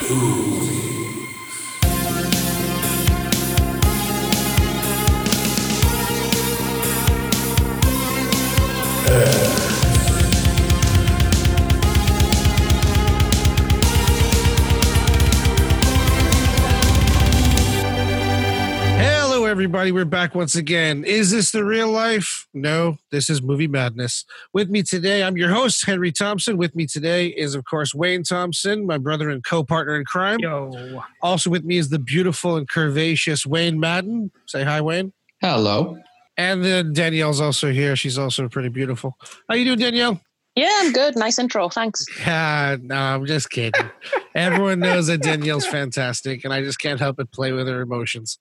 Hello, everybody. We're back once again. Is this the real life? No, this is movie madness. With me today, I'm your host, Henry Thompson. With me today is, of course, Wayne Thompson, my brother and co partner in crime. Yo. Also with me is the beautiful and curvaceous Wayne Madden. Say hi, Wayne. Hello. And then Danielle's also here. She's also pretty beautiful. How you doing, Danielle? Yeah, I'm good. Nice intro. Thanks. Yeah, no, I'm just kidding. Everyone knows that Danielle's fantastic, and I just can't help but play with her emotions.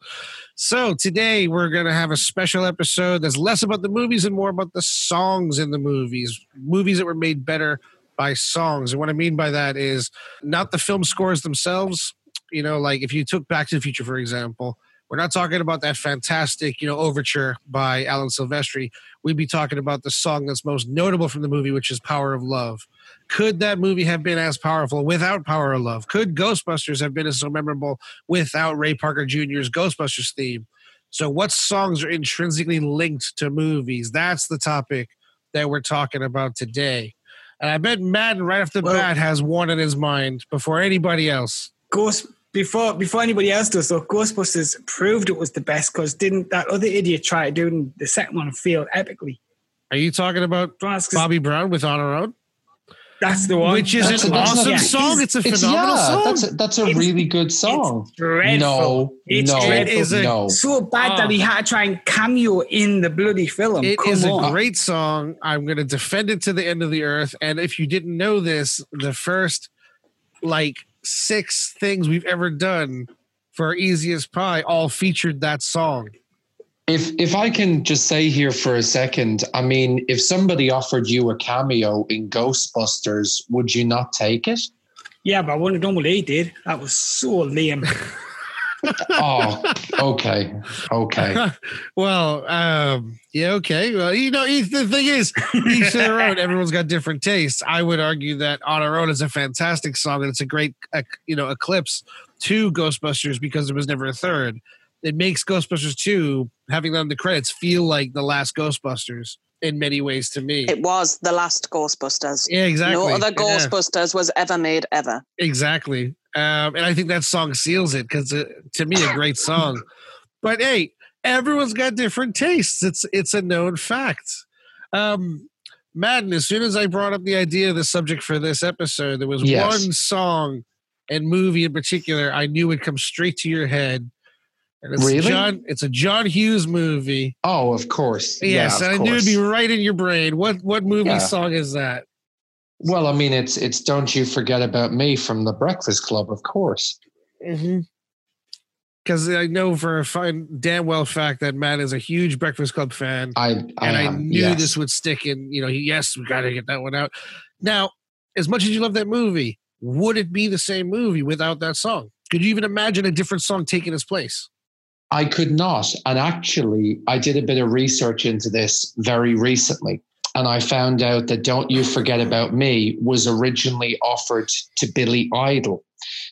So today we're going to have a special episode that's less about the movies and more about the songs in the movies, movies that were made better by songs. And what I mean by that is not the film scores themselves. You know, like if you took Back to the Future, for example, we're not talking about that fantastic, you know, overture by Alan Silvestri. We'd be talking about the song that's most notable from the movie, which is Power of Love. Could that movie have been as powerful without Power of Love? Could Ghostbusters have been as so memorable without Ray Parker Jr.'s Ghostbusters theme? So, what songs are intrinsically linked to movies? That's the topic that we're talking about today. And I bet Madden right off the Well- bat has one in his mind before anybody else. Ghost before before anybody else does though, Ghostbusters proved it was the best because didn't that other idiot try to do it and the second one failed epically? Are you talking about Don't ask 'cause Bobby Brown with On Our Own? that's the one. Which is That's an a- awesome not- song. It's a It's phenomenal yeah, song. that's a, that's a It's- really good song. It's dreadful. No, It's no, dreadful. It is a- no. so bad Oh. that he ah. had to try and cameo in the bloody film. It Come is a great song. I'm going to defend it to the end of the earth. And if you didn't know this, the first like six things we've ever done for our Easiest Pie all featured that song. If if I can just say here for a second, I mean, if somebody offered you a cameo in Ghostbusters, would you not take it? Yeah, but I wouldn't have done what he did. That was so lame. Oh, okay, okay. well, um, yeah, okay. Well, you know, the thing is, each to their own. Everyone's got different tastes. I would argue that On Our Own is a fantastic song, and it's a great, uh, you know, eclipse to Ghostbusters because there was never a third. It makes Ghostbusters 2, having them in the credits, feel like the last Ghostbusters in many ways to me. It was the last Ghostbusters. yeah, exactly. No other Yeah, Ghostbusters was ever made ever. exactly. Um, and I think that song seals it because, uh, to me, a great song. But hey, everyone's got different tastes. It's it's a known fact. Um, Madden, as soon as I brought up the idea of the subject for this episode, there was Yes. one song and movie in particular I knew would come straight to your head. And it's Really? John. It's a John Hughes movie. Oh, of course. Yes, yeah, and of I knew it'd be right in your brain. What what movie Yeah. song is that? Well, I mean, it's it's "Don't You Forget About Me" from The Breakfast Club, of course. Mm-hmm. Because I know for a fine, damn well fact that Matt is a huge Breakfast Club fan, I I, and I, am, knew yes. this would stick. And you know, he, yes, we got to get that one out. Now, as much as you love that movie, would it be the same movie without that song? Could you even imagine a different song taking its place? I could not. And actually, I did a bit of research into this very recently. And I found out that Don't You Forget About Me was originally offered to Billy Idol.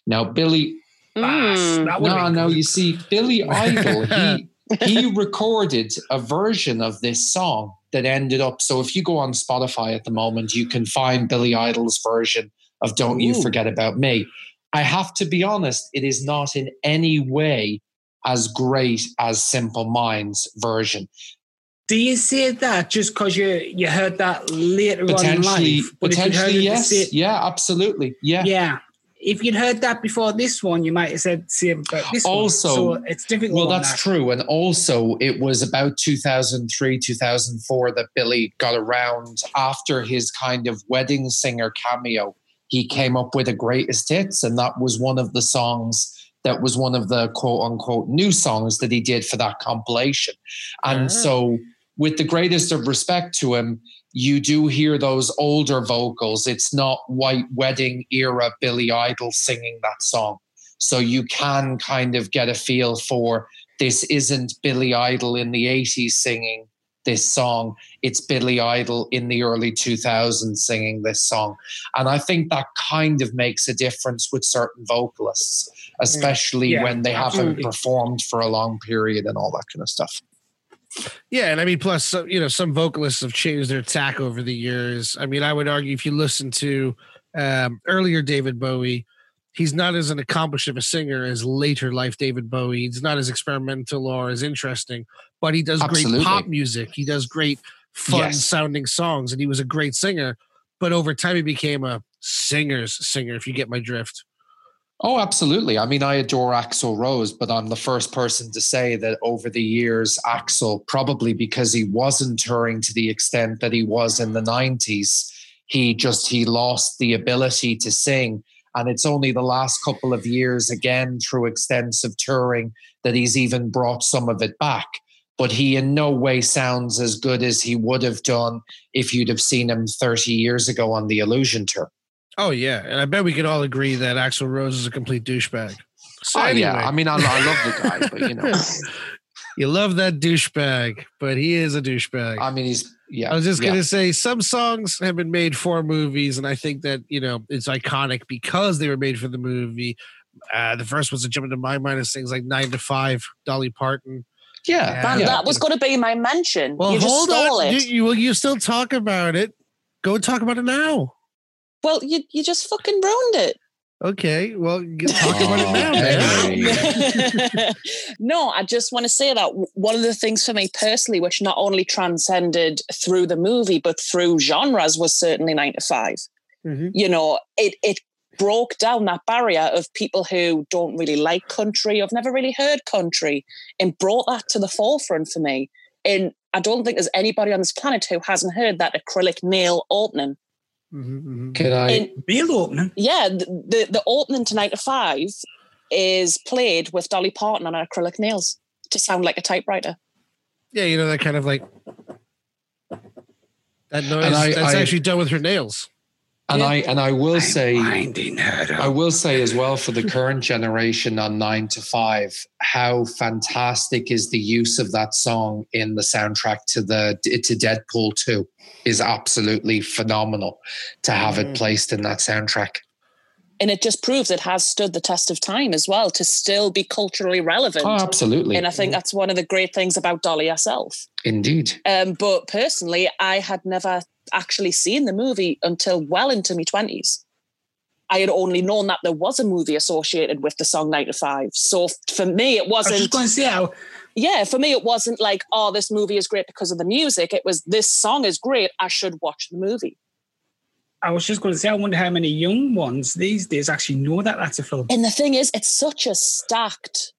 Now, Billy, Bass. Mm. That no, no, you see, Billy Idol, he, he recorded a version of this song that ended up. So if you go on Spotify at the moment, you can find Billy Idol's version of Don't You Forget About Me. I have to be honest, it is not in any way as great as Simple Minds version. Do you say that just because you you heard that later on in Potentially, life? But if you'd heard potentially, yes. Yeah, absolutely. Yeah. yeah. If you'd heard that before this one, you might have said same about this Also- one. So it's difficult. Well, that's that. true. And also, it was about 2003, 2004 that Billy got around after his kind of wedding singer cameo. He came up with a greatest hits, and that was one of the songs that was one of the quote unquote new songs that he did for that compilation. And Ah. so, with the greatest of respect to him, you do hear those older vocals. It's not white wedding era Billy Idol singing that song. So you can kind of get a feel for this isn't Billy Idol in the 80s singing. this song. It's Billy Idol in the early 2000s singing this song. And I think that kind of makes a difference with certain vocalists, mm. especially Yeah, when they haven't performed for a long period and all that kind of stuff. Yeah, and I mean, plus, you know, some vocalists have changed their tack over the years. I mean, I would argue if you listen to um, earlier David Bowie, he's not as an accomplished of a singer as later life David Bowie. He's not as experimental or as interesting, but he does Absolutely. great pop music. He does great fun Yes. sounding songs, and he was a great singer. But over time, he became a singer's singer. If you get my drift. Oh, absolutely. I mean, I adore Axl Rose, but I'm the first person to say that over the years, Axel, probably because he wasn't touring to the extent that he was in the 90s, he just he lost the ability to sing. And it's only the last couple of years, again, through extensive touring, that he's even brought some of it back. But he in no way sounds as good as he would have done if you'd have seen him 30 years ago on the Illusion tour. Oh yeah, and I bet we could all agree that Axl Rose is a complete douchebag. So Oh, anyway, yeah. I mean, I, I love the guy, but you know. you love that douchebag, but he is a douchebag. I mean, he's yeah. I was just yeah. gonna say some songs have been made for movies, and I think that you know it's iconic because they were made for the movie. Uh, the first ones that jump into my mind is things like Nine to Five, Dolly Parton. yeah, Man, yeah. that was going to be my mention. Well, you just hold stole on, it. you, you will you still talk about it? Go talk about it now. Well, you you just fucking ruined it. Okay, well, talk about it now, man. No, I just want to say that one of the things for me personally, which not only transcended through the movie but through genres, was certainly Nine to Five. Mhm. You know, it it broke down that barrier of people who don't really like country, I've never really heard country, and brought that to the forefront for me. And I don't think there's anybody on this planet who hasn't heard that acrylic nail opening. Mhm, mhm. Can I? And Real opening. yeah, the, the the opening to Nine to Five is played with Dolly Parton on her acrylic nails to sound like a typewriter. Yeah, you know that kind of like that noise. I- that's I- actually done with her nails. And I and I will say Winding her I will say as well for the current generation on nine to five, how fantastic is the use of that song in the soundtrack to the to Deadpool 2 is absolutely phenomenal to have it Mm. placed in that soundtrack. And it just proves it has stood the test of time as well to still be culturally relevant. Oh, absolutely. and I think that's one of the great things about Dolly herself. Indeed. Um, but personally, I had never actually seen the movie until well into my 20s. I had only known that there was a movie associated with the song 9 to 5. So for me, it I was wasn't. just going to say how yeah, for me, it wasn't like, oh, this movie is great because of the music. It was, this song is great. I should watch the movie. I was just going to say, I wonder how many young ones these days actually know that that's a film. And the thing is, it's such a stacked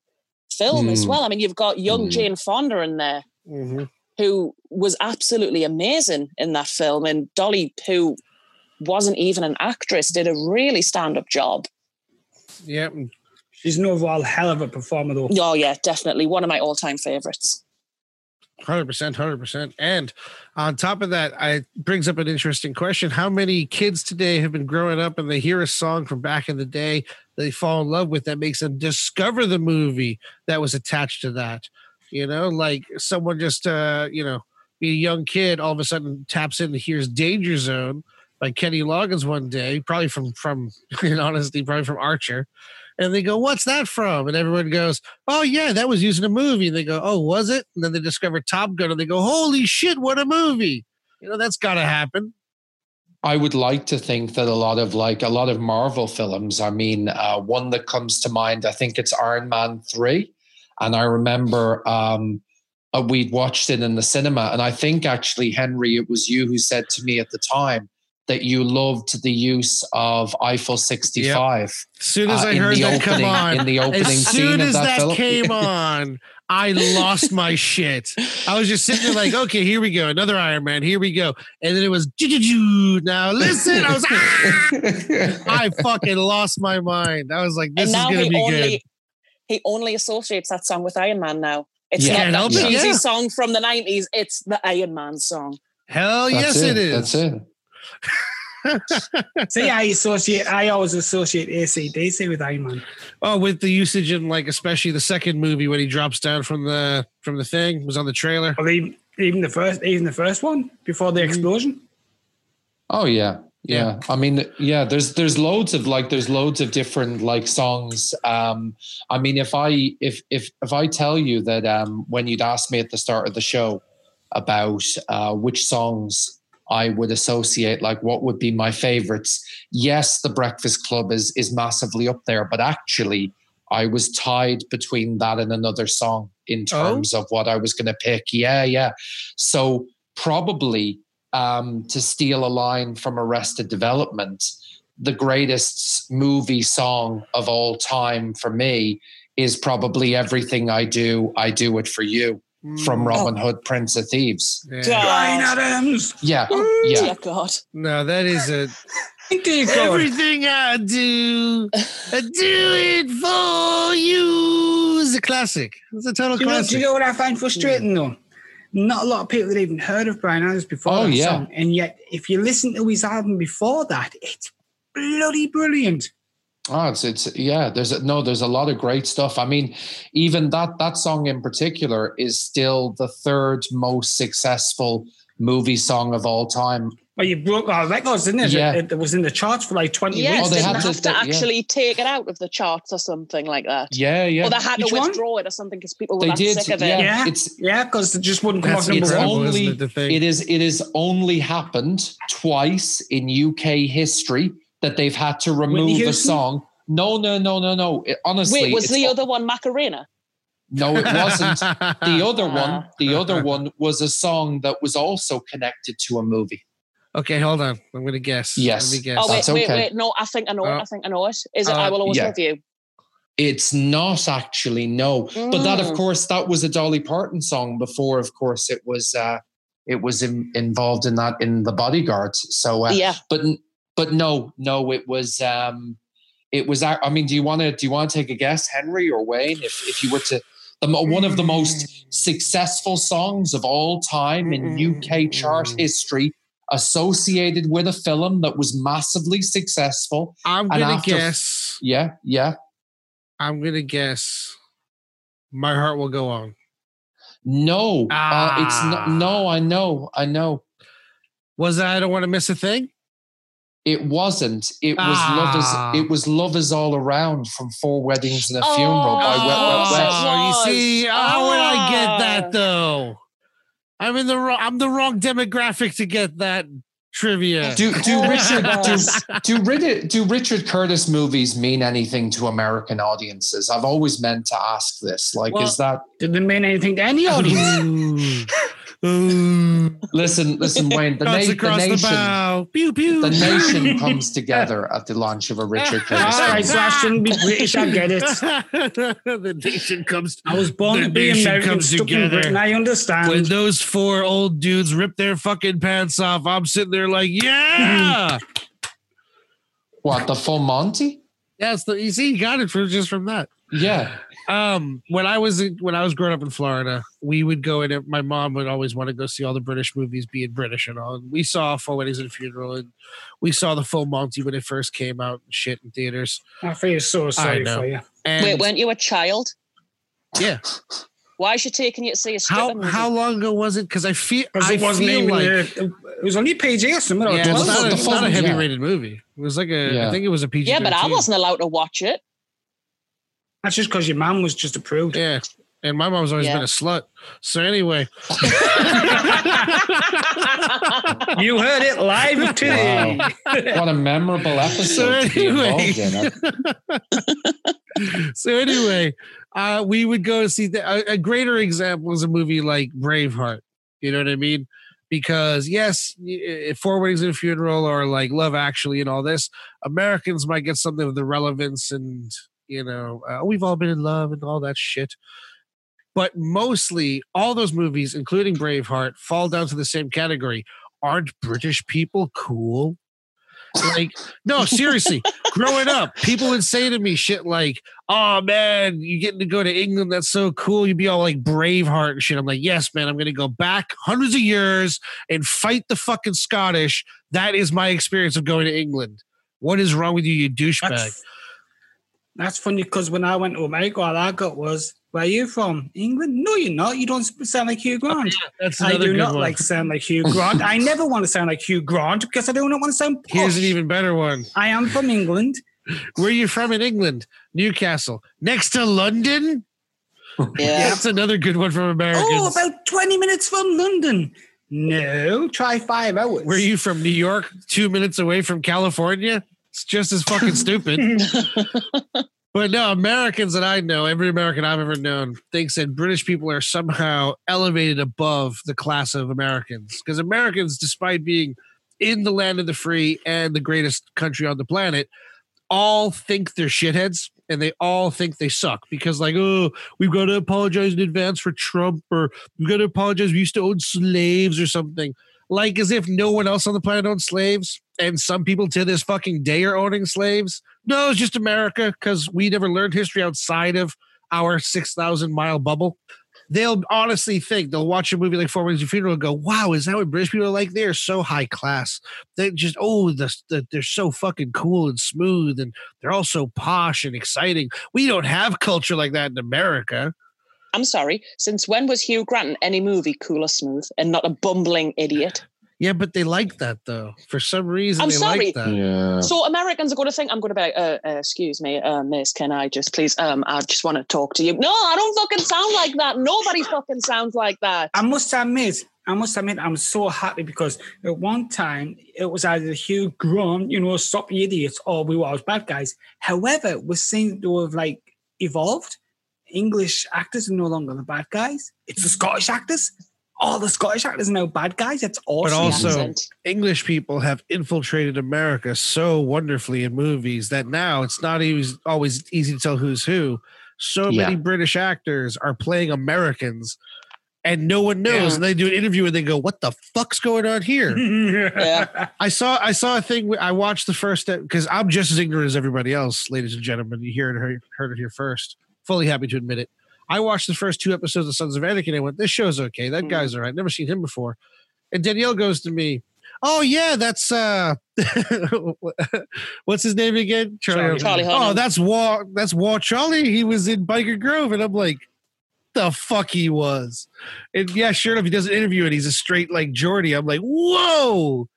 film as Mm. well. I mean, you've got young Mm. Jane Fonda in there Mhm. who was absolutely amazing in that film, and Dolly, who wasn't even an actress, did a really stand up job. Yeah, She's an overall hell of a performer, though. Oh, yeah, definitely one of my all time favorites. Hundred percent, hundred percent. And on top of that, I it brings up an interesting question: How many kids today have been growing up and they hear a song from back in the day they fall in love with that makes them discover the movie that was attached to that? You know, like someone just uh, you know, be a young kid, all of a sudden taps in and hears Danger Zone by Kenny Loggins one day, probably from from in honesty, probably from Archer. And they go, What's that from? And everyone goes, Oh yeah, that was used in a movie. And they go, Oh, was it? And then they discover Top Gun and they go, Holy shit, what a movie. You know, that's gotta happen. I would like to think that a lot of like a lot of Marvel films. I mean, uh, one that comes to mind, I think it's Iron Man three, and I remember um, uh, we'd watched it in the cinema, and I think actually Henry, it was you who said to me at the time that you loved the use of Eiffel sixty five As soon as uh, I heard the that come on, in the opening as scene soon of as that, that, film. came on, I lost my shit. I was just sitting there like, okay, here we go, another Iron Man, here we go, and then it was now listen. I was ah! I fucking lost my mind. I was like, this is gonna be only good. he only associates that song with Iron Man now. It's Yeah. not Can't that cheesy yeah. song from the 90s, it's the Iron Man song. Hell That's yes, it is. That's it. See, I associate, I always associate ACDC with Iron Man. Oh, with the usage in like especially the second movie when he drops down from the from the thing was on the trailer. Well, even, Even the first, even the first one before the explosion. Oh yeah. Yeah. I mean, yeah, there's there's loads of like there's loads of different like songs. Um, I mean, if I if if if I tell you that um when you'd asked me at the start of the show about uh which songs I would associate, like what would be my favorites, yes, the Breakfast Club is is massively up there, but actually I was tied between that and another song in Oh? terms of what I was gonna pick. Yeah, yeah. So probably um, to steal a line from Arrested Development, the greatest movie song of all time for me is probably Everything I Do, I Do It For You from Mm, Robin Hood, Prince of Thieves. yeah. Bryan Adams. Yeah, Oh, yeah. dear God. No, that is a Dear God. everything I do, I do it for you. It's a classic. It's a total Do you, know, do classic. you know what I find frustrating though? Not a lot of people had even heard of Bryan Adams before Oh, that yeah. song, and yet if you listen to his album before that, it's bloody brilliant. Oh, it's it's yeah. There's a, no, there's a lot of great stuff. I mean, even that that song in particular is still the third most successful movie song of all time. Well, you broke our records, didn't it? Yeah. It, it was in the charts for like twenty Yes, Oh, they didn't had to- have to, they- yeah. actually take it out of the charts or something like that. Yeah, yeah. Or they had Which to one? withdraw it or something because people were They that did, sick of it. yeah. yeah, It's- yeah, because it just wouldn't come That's off number it's one. only- it, the thing? It is it is only happened twice in UK history that they've had to remove a song. No, no, no, no, no. It- honestly, Wait, was it's- the other one Macarena? no, it wasn't. The other Ah. one, the other one was a song that was also connected to a movie. okay, hold on. I'm going to guess. Yes. Let me guess. Oh, wait, That's wait, okay. wait. No, I think I know Uh, it. I think I know it. Is it uh, I Will Always yeah. Love You? It's not actually no, but that of Mm. course that was a Dolly Parton song before. Of course, it was uh, it was in, involved in that in the Bodyguards. So, uh, Yeah. but but no, no, it was um, it was. I mean, do you want to do you want to take a guess, Henry or Wayne? If if you were to the one of the most successful songs of all time in UK chart Mm. history, associated with a film that was massively successful. I'm going to after- guess. Yeah, yeah. I'm going to guess. My heart will go on. No, uh, it's Ah. not. No, I know, I know. Was that I don't want to miss a thing? It wasn't. It was love Ah. is. It was love is all around from Four Weddings and a Oh, Funeral by Wet Wet Oh, Wet. it you was. see, how would I get Ah. that though? I'm in the wrong. I'm the wrong demographic to get that trivia. Do do Oh, Richard do, yes. do Richard do Richard Curtis movies mean anything to American audiences? I've always meant to ask this. Like, Well- is that Didn't mean anything to any audience. Ooh. Ooh. listen, listen, Wayne, the, na- the across the, nation bow. Pew pew. the nation comes together at the launch of a Richard All Curtis right, so I shouldn't be British. I get it. the nation comes. I was born The to be American, comes together. Britain. I understand. When those four old dudes rip their fucking pants off, I'm sitting there like, yeah. What the full Monty? That's the you see, you got it from just from that. Yeah. Um, when I was when I was growing up in Florida, we would go in. My mom would always want to go see all the British movies, being British and all. And we saw Four Weddings and a Funeral, and we saw the Full Monty when it first came out and shit in theaters. I feel so sorry for you. And Wait, weren't you a child? Yeah. Why is she taking you to see a stripper how movie? how long ago was it? Because I feel Because I it wasn't feel even. like uh, it was only PG or something. or yeah, it's 12. not, a, the it's not a heavy yeah. rated movie. It was like a, I Yeah. think it was a PG. yeah, but I wasn't allowed to watch it. That's just because your mum was just approved. Yeah, and my mom's always Yeah. been a slut. So anyway, You heard it live today. What a memorable episode to be anyway. so anyway, uh, we would go to see the, a, a greater example is a movie like Braveheart. You know what I mean? Because yes, y- Four Weddings and a Funeral or like Love Actually and all this, Americans might get something of the relevance and you know uh, we've all been in love and all that shit. But mostly, all those movies, including Braveheart, fall down to the same category. Aren't British people cool? Like, no, seriously. growing up, people would say to me shit like, "Oh man, you getting to go to England? That's so cool." You'd be all like Braveheart and shit. I'm like, "Yes, man, I'm gonna go back hundreds of years and fight the fucking Scottish." That is my experience of going to England. What is wrong with you, you douchebag? That's, that's funny because when I went to America, all I got was Where are you from? England? No, you're not. You don't sound like Hugh Grant. That's I do good not one. like sound like Hugh Grant. I never want to sound like Hugh Grant because I do not want to sound posh. Here's an even better one. I am from England. Where are you from in England? Newcastle. Next to London? Yeah. That's another good one from America. Oh, about 20 minutes from London. No, try five hours. Where are you from? New York? Two minutes away from California? It's just as fucking stupid. But no, Americans that I know, every American I've ever known, thinks that British people are somehow elevated above the class of Americans. Because Americans, despite being in the land of the free and the greatest country on the planet, all think they're shitheads and they all think they suck because, like, oh, we've got to apologize in advance for Trump or we've got to apologize. We used to own slaves or something. Like, as if no one else on the planet owns slaves and some people to this fucking day are owning slaves. No, it's just America because we never learned history outside of our 6,000 mile bubble. They'll honestly think they'll watch a movie like Four Weddings and Funeral and go, wow, is that what British people are like? They're so high class. They just, oh, the, the, they're so fucking cool and smooth and they're all so posh and exciting. We don't have culture like that in America. I'm sorry. Since when was Hugh Grant in any movie cool or smooth and not a bumbling idiot? Yeah, but they like that though. For some reason, I'm they sorry. like that. Yeah. So Americans are going to think I'm going to be like, uh, uh, excuse me, uh, Miss, can I just please? Um, I just want to talk to you. No, I don't fucking sound like that. Nobody fucking sounds like that. I must admit, I must admit, I'm so happy because at one time it was either Hugh Grant, you know, stop the idiots, or we were all bad guys. However, we're seeing to have like evolved. English actors are no longer the bad guys. It's the Scottish actors. All the Scottish actors are now bad guys. That's awesome. But also- Accent. English people have infiltrated America so wonderfully in movies that now it's not always always easy to tell who's who. So Yeah. many British actors are playing Americans and no one knows. Yeah. And they do an interview and they go, What the fuck's going on here? Yeah. I saw I saw a thing. I watched the first because I'm just as ignorant as everybody else, ladies and gentlemen. You hear it heard, heard it here first. Fully happy to admit it. I watched the first two episodes of Sons of Anarchy. and I went, "This show's okay. That Mhm. guy's all right. Never seen him before." And Danielle goes to me, "Oh yeah, that's uh, what's his name again? Charlie Charlie Oh, that's War. That's War Charlie. He was in Byker Grove, and I'm like." The fuck he was, and yeah, sure enough, he does an interview and he's a straight like Geordie. I'm like, whoa,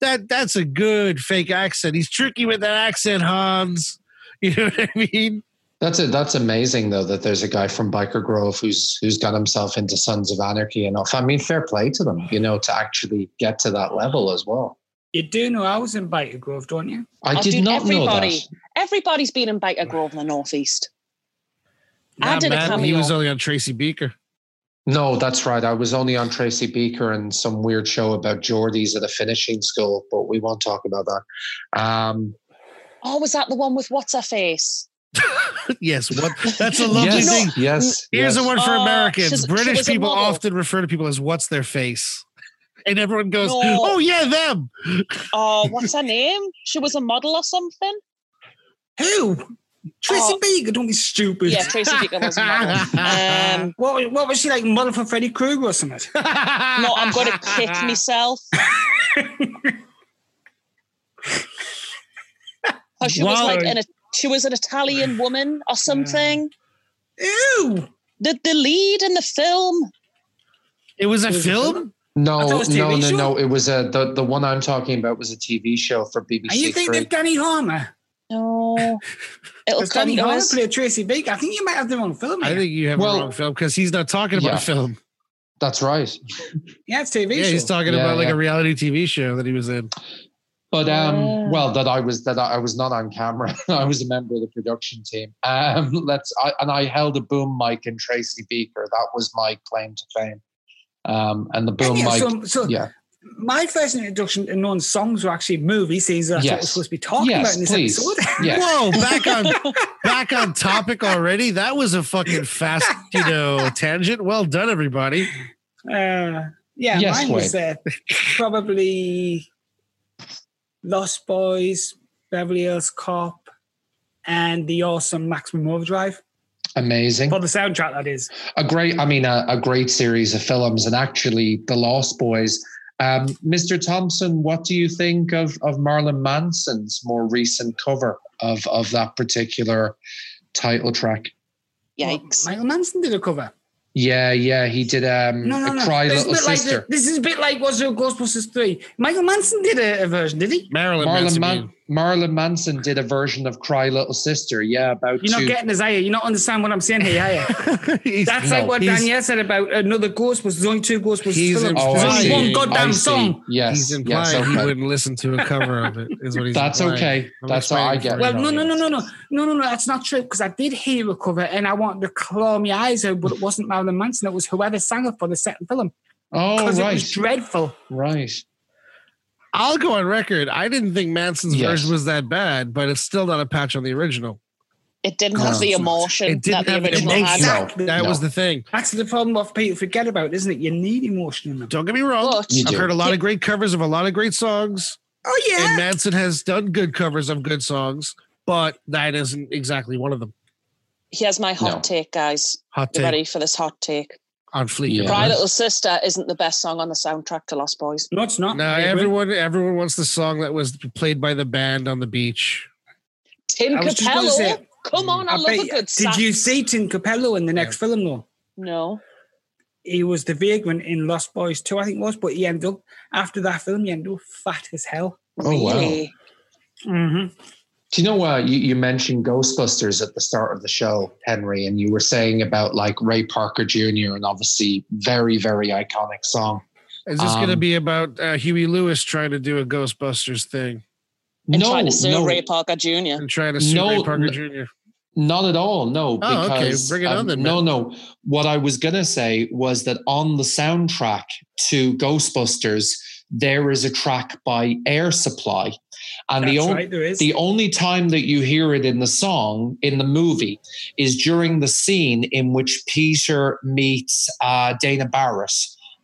that that's a good fake accent. He's tricky with that accent, Hans. You know what I mean? That's it. That's amazing though that there's a guy from Byker Grove who's who's got himself into Sons of Anarchy enough. I mean, fair play to them, you know, to actually get to that level as well. you do know I was in Byker Grove, don't you? I Oh, did dude, not know that. everybody, everybody's been in Byker Grove in the Northeast. I Nah, did a man, He was only on Tracy Beaker. No, that's right. I was only on Tracy Beaker and some weird show about Geordies at a finishing school, but we won't talk about that. Um, Oh, was that the one with what's her face? yes, what? That's a lovely yes, thing. yes. Here's yes. the one for Oh, Americans. she's- British was people often refer to people as "What's their face," and everyone goes, No. "Oh yeah, them." Oh, what's her name? She was a model or something. Who? Tracy Oh. Beaker, don't be stupid. Yeah, Tracy Beaker was a model. Um, What, what was she like, model for Freddy Krueger or something? no, I'm going to kick myself. Oh, she was Wow. like an she was an Italian woman or something. Ew! The the lead in the film. It was a It was a film. No, I thought it was a no, no, show. no. It was a the, the one I'm talking about was a TV show for BBC Are you thinking of Dani Harmer? No, it'll Does come Danny to Harmer us. play Tracy Beaker? I think you might have the wrong film. I think you have Well- the wrong film because he's not talking about Yeah. a film. That's right. yeah, it's TV Yeah, show. he's talking Yeah, about like yeah. a reality TV show that he was in. But um, Yeah. well, that I was that I was not on camera. I was a member of the production team. Um, let's I, and I held a boom mic in Tracy Beaker. That was my claim to fame. Um, and the boom yeah, mic. so, so yeah. my first introduction to known songs were actually movies. These are what we're supposed to be talking Yes, about in this please. episode. Yeah. Whoa, back on back on topic already. That was a fucking fast, you know, tangent. Well done, everybody. Uh, yeah, Yes, mine was uh, probably Lost Boys, Beverly Hills Cop, and the awesome Maximum Overdrive. Amazing. For the soundtrack, that is. a great, I mean, a, a great series of films, and actually, The Lost Boys. Um, Mr. Thompson, what do you think of of Marilyn Manson's more recent cover of of that particular title track? Yikes. Michael Manson did a cover. Yeah, yeah, he did um No, no, a no. Cry this, is a Little bit like Sister. the, this is a bit like was it Ghostbusters three? Michael Manson did a, a version, did he? Marilyn Marlon, Manson. Man- Marilyn Manson did a version of Cry Little Sister. Yeah, about You're not getting this, are you? You're not understand what I'm saying here, are you? That's No, like what Danielle said about another Ghostbusters. There's only two Ghostbusters He's films. implying- Oh, There's only one goddamn song. Yes, he's yes, implying he wouldn't listen to a cover of it. Is what he's That's implying. okay. I'm That's what I get. Well, you. no, no, no, no, no, no, no, no. That's not true because I did hear a cover and I wanted to claw my eyes out, but it wasn't Marilyn Manson. It was whoever sang it for the second film Oh, because it was dreadful. right. I'll go on record. I didn't think Manson's Yes. version was that bad, but it's still not a patch on the original. It didn't No, have the it's emotion It didn't that the have the original emotion. had. Exactly. That No. was the thing. That's the problem what people forget about, isn't it? You need emotion in them. Don't get me wrong. But I've do. heard a lot Yeah. of great covers of a lot of great songs, Oh yeah. and. Manson has done good covers of good songs, but that isn't exactly one of them. here's my hot No. take, guys. Hot You take ready for this hot take? On fleek. Yeah. Cry Little Sister isn't the best song on the soundtrack to Lost Boys. No, it's not. No, I agree. everyone everyone wants the song that was played by the band on the beach. Tim I was just gonna Cappello. say- Come on, I, I love bet- a good did you see Tim Cappello in the next film though? No. He was the vagrant in Lost Boys 2, I think it was, but he ended up after that film, he ended up fat as hell. Oh, wow. Mm-hmm. Do you know what you, you mentioned Ghostbusters at the start of the show, Henry, and you were saying about like Ray Parker Jr. and obviously very, very iconic song. Is this going to Um, be about uh, Huey Lewis trying to do a Ghostbusters thing And no, trying to sue no, Ray Parker Jr. and trying to sue No, Ray Parker. Jr.? not at all. No, Oh, okay. Bring it on um, then, no, no. What I was gonna say was that on the soundtrack to Ghostbusters, there is a track by Air Supply, and That's the only right, there is. The only time that you hear it in the song, in the movie, is during the scene in which Peter meets uh, Dana Barrett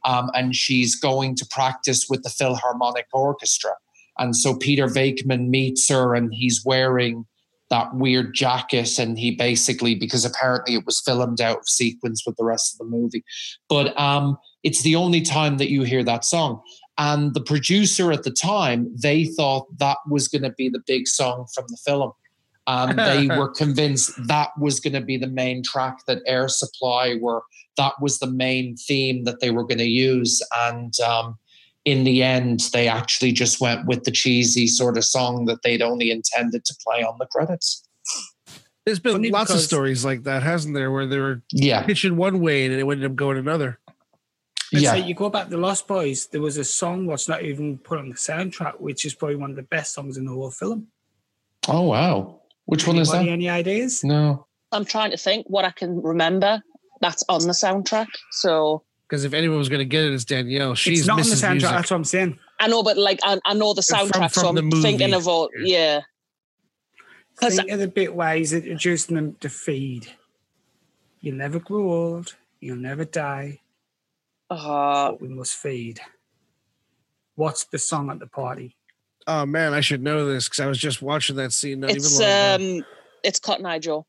um, and she's going to practice with the Philharmonic Orchestra. And so Peter Venkman meets her and he's wearing that weird jacket. And he basically, because apparently it was filmed out of sequence with the rest of the movie, but um, it's the only time that you hear that song. And the producer at the time, they thought that was going to be the big song from the film. Um, they were convinced that was going to be the main track that Air Supply were. That was the main theme that they were going to use. And um, in the end, they actually just went with the cheesy sort of song that they'd only intended to play on the credits. There's been Funny lots of stories like that, hasn't there, where they were Yeah, pitching one way and it ended up going another. Let's yeah. say you go back to Lost Boys, there was a song what's not even put on the soundtrack, which is probably one of the best songs in the whole film. Oh wow, which one is that? Any ideas? No. I'm trying to think what I can remember that's on the soundtrack. So Because if anyone was going to get it, it's Danielle. She's it's not on the soundtrack. Music. That's what I'm saying. I know, but like I, I know the From- soundtrack, so from I'm the thinking of all. Yeah. 'Cause- Think of the bit where he's introducing them to feed. You'll never grow old. You'll never die. Uh, But we must feed. What's the song at the party? Oh man, I should know this because I was just watching that scene. Not it's even long um, it's Cotton Eye Joe.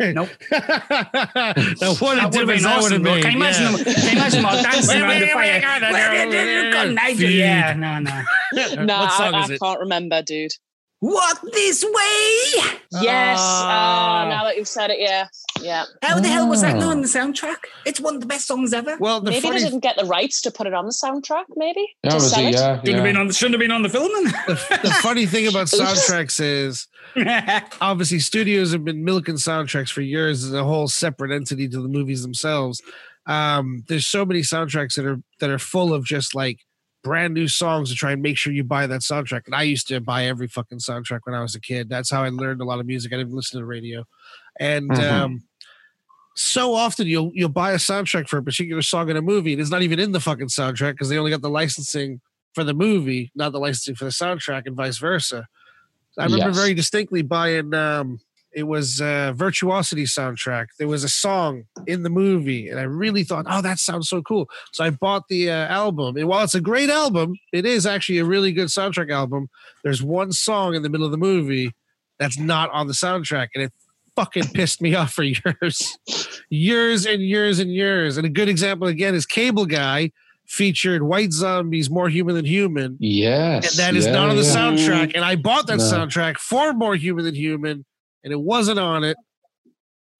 Nope. now what a That would have difference been that would awesome. have though. Can you imagine yeah. them? Can you imagine them dancing around the fire? Well, Well, they've Nigel. Yeah, no, no. No, what song I, is I it? can't remember, dude. Walk this way. Yes. Ah. Uh, now that you've said it, yeah, yeah. How the hell was that not on the soundtrack? It's one of the best songs ever. Well, the maybe funny, they didn't get the rights to put it on the soundtrack. Maybe That to was sell it. it. Yeah, Shouldn't have been yeah. on. Shouldn't have been on the film. the, the funny thing about soundtracks is obviously studios have been milking soundtracks for years as a whole separate entity to the movies themselves. Um, there's so many soundtracks that are that are full of just like brand new songs to try and make sure you buy that soundtrack. And I used to buy every fucking soundtrack when I was a kid. That's how I learned a lot of music. I didn't listen to the radio, and Mhm. um, so often you'll you'll buy a soundtrack for a particular song in a movie, and it's not even in the fucking soundtrack because they only got the licensing for the movie, not the licensing for the soundtrack, and vice versa. I remember Yes. very distinctly buying um it was uh virtuosity soundtrack there was a song in the movie and i really thought oh that sounds so cool so i bought the uh, album and while it's a great album it is actually a really good soundtrack album there's one song in the middle of the movie that's not on the soundtrack and it fucking pissed me off for years years and years and years and a good example again is cable guy featured white zombies more human than human Yes. and that is yeah, not on the yeah. soundtrack. And I bought that No. soundtrack for More Human Than Human, and it wasn't on it.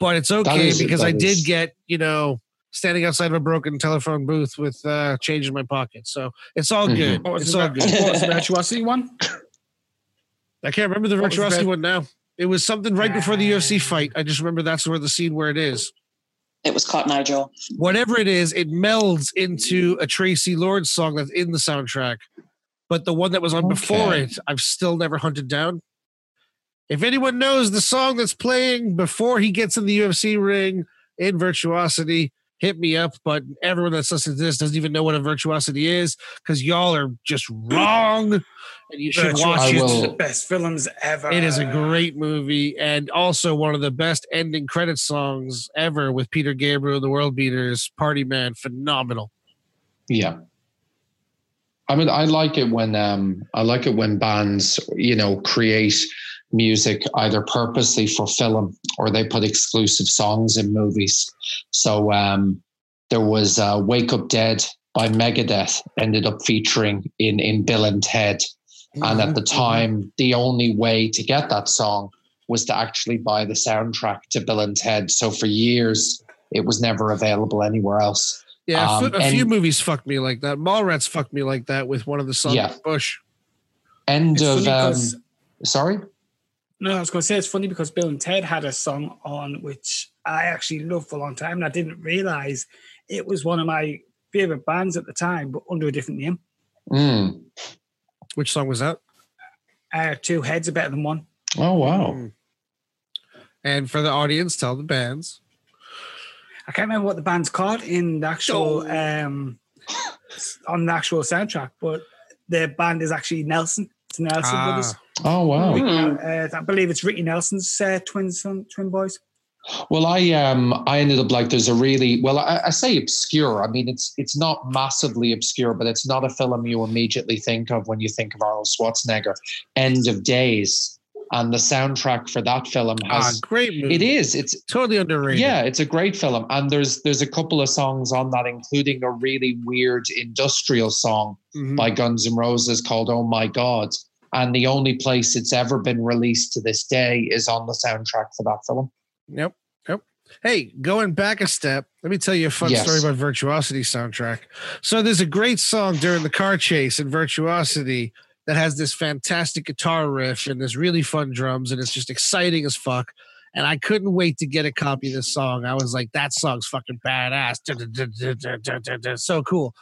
but it's okay is- because that I did get you know standing outside of a broken telephone booth with uh, change in my pocket, so it's all Mhm. good. What was, It's the, all vir- good. what was the virtuosity one? I can't remember the What virtuosity one now. It was something right before the UFC fight. I just remember that's where the scene where it is. It was Cotton Nigel. Whatever it is, it melds into a Traci Lords song that's in the soundtrack. But the one that was on before it, I've still never hunted down. If anyone knows the song that's playing before he gets in the UFC ring in Virtuosity, hit me up. But everyone that's listening to this doesn't even know what a Virtuosity is because y'all are just wrong. And you should watch it. Virtuosity is will- the best films ever. It is a great movie and also one of the best ending credit songs ever with Peter Gabriel and the World Beaters. Party Man, phenomenal. Yeah. I mean, I like it when um, I like it when bands, you know, create music either purposely for film or they put exclusive songs in movies. So um, there was uh, "Wake Up Dead" by Megadeth ended up featuring in in Bill and Ted, and at the time, the only way to get that song was to actually buy the soundtrack to Bill and Ted. So for years, it was never available anywhere else. Yeah, a Um, a few and- movies fucked me like that. Mallrats fucked me like that with one of the songs Yeah. Bush. End It's of um, sorry. No, I was going to say it's funny because Bill and Ted had a song on which I actually loved for a long time, and I didn't realize it was one of my favorite bands at the time, but under a different name. Mm. Which song was that? Uh, two heads are better than one. Oh wow. Mm. And for the audience, tell the bands. I can't remember what the band's called in the actual Oh. um on the actual soundtrack, but the band is actually Nelson. It's Nelson Ah. Brothers. Oh wow. Hmm. Uh, I believe it's Ricky Nelson's uh, twin son, twin boys. Well, I um I ended up like there's a really well I, I say obscure. I mean it's it's not massively obscure, but it's not a film you immediately think of when you think of Arnold Schwarzenegger. End of Days, and the soundtrack for that film Ah, has. great movie. it is. It's totally underrated. yeah, it's a great film, and there's there's a couple of songs on that, including a really weird industrial song Mhm. by Guns N' Roses called "Oh My God." And the only place it's ever been released to this day is on the soundtrack for that film. Yep. Yep. Hey, going back a step, let me tell you a fun Yes. story about Virtuosity soundtrack. So there's a great song during the car chase in Virtuosity that has this fantastic guitar riff and this really fun drums, and it's just exciting as fuck. And I couldn't wait to get a copy of this song. I was like, that song's fucking badass. So cool.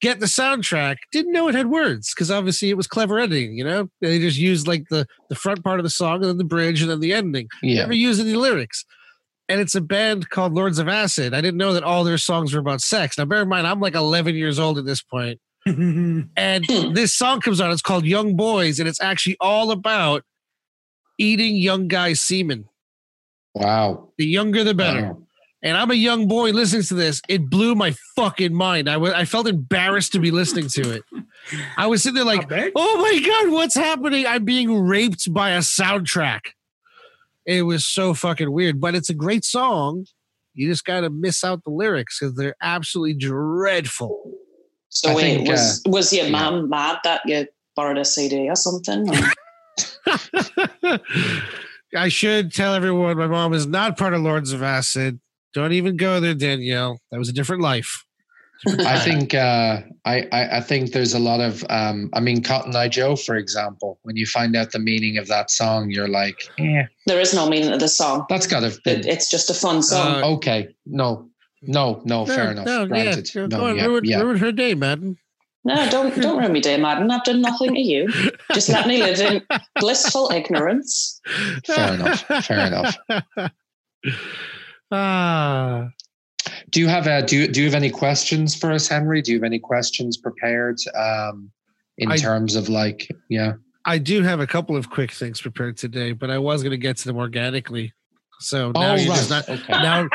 Get the soundtrack. Didn't know it had words because obviously it was clever editing, you know? They just used like the, the front part of the song and then the bridge and then the ending Yeah. never use any lyrics. And it's a band called Lords of Acid. I didn't know that all their songs were about sex. Now, bear in mind, I'm like 11 years old at this point, and hmm. this song comes on. It's called Young Boys, and it's actually all about eating young guys' semen. Wow. The younger, the better. Wow. And I'm a young boy listening to this. It blew my fucking mind. I wa- I felt embarrassed to be listening to it. I was sitting there like, oh my god what's happening i'm being raped by a soundtrack it was so fucking weird but it's a great song you just gotta miss out the lyrics because they're absolutely dreadful So I wait, think, was was your yeah. mum mad that you borrowed a CD or something? Or- i should tell everyone my mom is not part of lords of acid don't even go there danielle that was a different life I think uh, I, I I think there's a lot of um, I mean Cotton Eye Joe, for example. When you find out the meaning of that song, you're like, yeah, there is no meaning to the song. that's got to It, it's just a fun song. Uh, okay. No, no, no, fair enough. no, Granted. yeah, No, go on, yeah, ruin, yeah. ruin her day madden no, don't don't ruin me day, Madden. I've done nothing to you. Just let me live in blissful ignorance. Fair enough, fair enough. ah Do you have a do you, do you have any questions for us, Henry? Do you have any questions prepared um, in I- terms of like yeah? I do have a couple of quick things prepared today, but I was going to get to them organically. So now oh, you're right. just not. okay. Now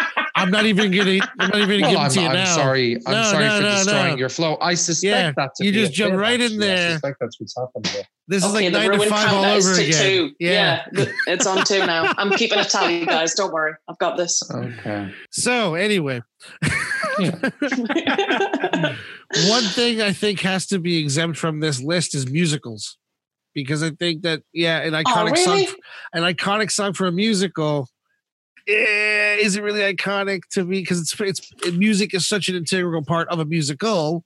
I'm not even going to. I'm not even going to Well, give I'm, to you I'm now. sorry. I'm No, sorry no, for no, destroying no. your flow. I suspect Yeah, that. To you be just jump right in actually. there. I suspect that's what's happened here. This is okay, like the nine to ruined five all countdown over again. two. Yeah. th- it's on two now. I'm keeping a tally, guys. Don't worry. I've got this. Okay. So anyway, one thing I think has to be exempt from this list is musicals, because I think that yeah, an oh, iconic really? song, an iconic song for a musical, eh, is it really iconic to me because it's it's music is such an integral part of a musical,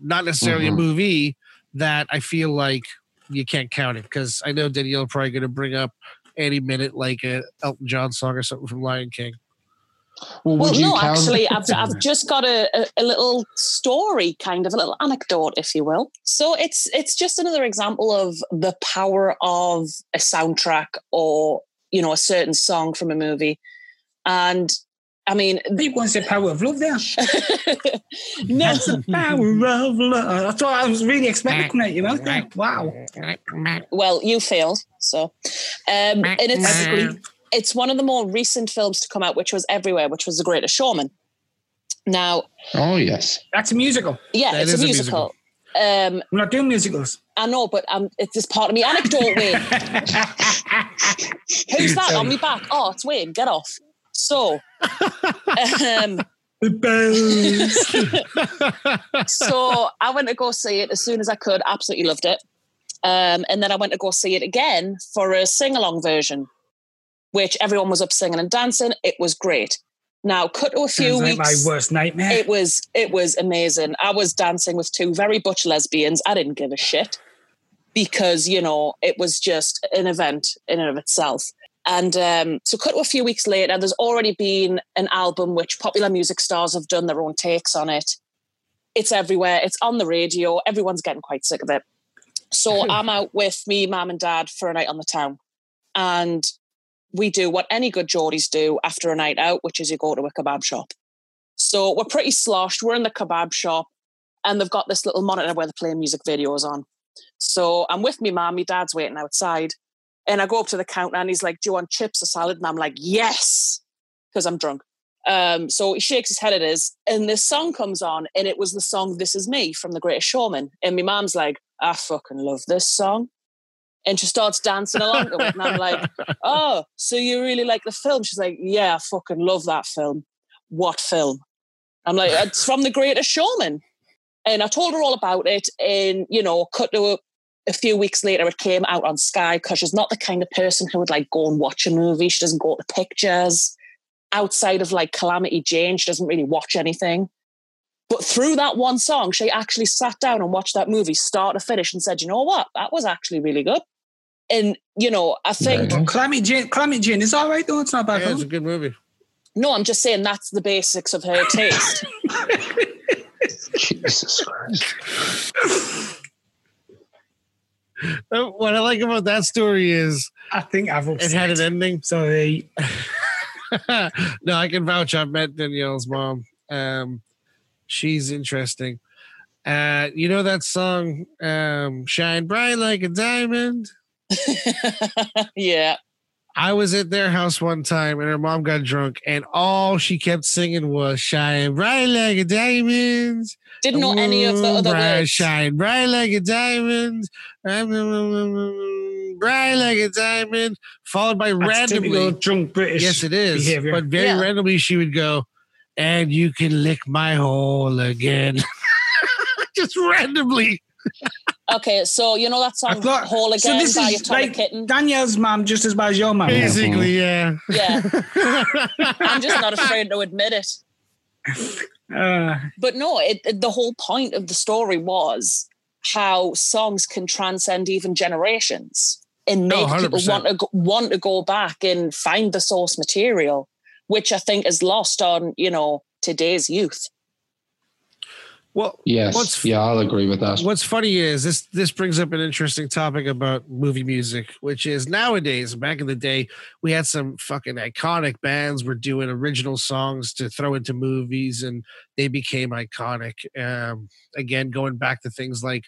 not necessarily Mhm. a movie. That I feel like you can't count it because I know Danielle probably going to bring up any minute like a Elton John song or something from Lion King. Well, Well, no, count? actually, I've, I've just got a, a, a little story, kind of a little anecdote, if you will. So it's it's just another example of the power of a soundtrack or you know a certain song from a movie. And I mean, Big one's the power of love there. no, That's the power of love. That's what I was really expecting coming out your mouth. Wow. well, you failed. So, um, and it's it's one of the more recent films to come out, which was everywhere, which was The Greatest Showman. Now, oh yes. that's a musical. yeah, That it's a is a musical. Um, We're not doing musicals. I know, but um, it's just part of me anecdote, Wayne. Who's that on me back? Oh, it's Wayne. Get off. So, um, The bells. so I went to go see it as soon as I could. Absolutely loved it. Um, and then I went to go see it again for a sing along version, which everyone was up singing and dancing. It was great. Now, cut to a few Sounds like my weeks. worst nightmare. It was it was amazing. I was dancing with two very butch lesbians. I didn't give a shit because you know it was just an event in and of itself. And um, so, cut to a few weeks later, there's already been an album which popular music stars have done their own takes on it. It's everywhere. It's on the radio. Everyone's getting quite sick of it. So I'm out with me, mum, and dad for a night on the town, and we do what any good Geordies do after a night out, which is you go to a kebab shop. So we're pretty sloshed. We're in the kebab shop, and they've got this little monitor where they're playing music videos on. So I'm with me mum, my dad's waiting outside. And I go up to the counter and he's like, Do you want chips or salad? And I'm like, Yes, because I'm drunk. Um, so he shakes his head at us, and this song comes on, and it was the song This Is Me from The Greatest Showman. And my mom's like, I fucking love this song. And she starts dancing along to it. And I'm like, Oh, so you really like the film? She's like, Yeah, I fucking love that film. What film? I'm like, It's from The Greatest Showman. And I told her all about it. And, you know, cut to a, a few weeks later, it came out on Sky because she's not the kind of person who would like go and watch a movie. She doesn't go to pictures. Outside of like Calamity Jane, she doesn't really watch anything. But through that one song, she actually sat down and watched that movie start to finish and said, you know what? That was actually really good. And, you know, I think, Very nice. Calamity Jane, Calamity Jane is all right though. It's not bad. Yeah, it's a good movie. no, I'm just saying that's the basics of her taste. Jesus Christ. Uh, What I like about that story is I think I've it had an ending. Sorry. no, I can vouch. I've met Danielle's mom. Um, she's interesting. Uh, you know that song, um, "Shine Bright Like a Diamond." yeah. I was at their house one time, and her mom got drunk, and all she kept singing was "Shine Bright Like a Diamond." Didn't know any of the other bright, words. Shine bright like a diamond, bright like a diamond, followed by That's randomly. drunk British. Yes, it is. behavior. But very Yeah. randomly, she would go, and you can lick my hole again. Just randomly. Okay, so you know that I song thought- "Whole so Again" this by is Atomic like Kitten? Danielle's mom just as bad as your mom. Basically, yeah. Yeah, I'm just not afraid to admit it. Uh, But no, it, it- the whole point of the story was how songs can transcend even generations and Oh, make people want to go, want to go back and find the source material, which I think is lost on you know today's youth. Well, Yes. What's- yeah, I'll agree with that. What's funny is this this brings up an interesting topic about movie music, which is nowadays, back in the day, we had some fucking iconic bands were doing original songs to throw into movies and they became iconic. Um again, going back to things like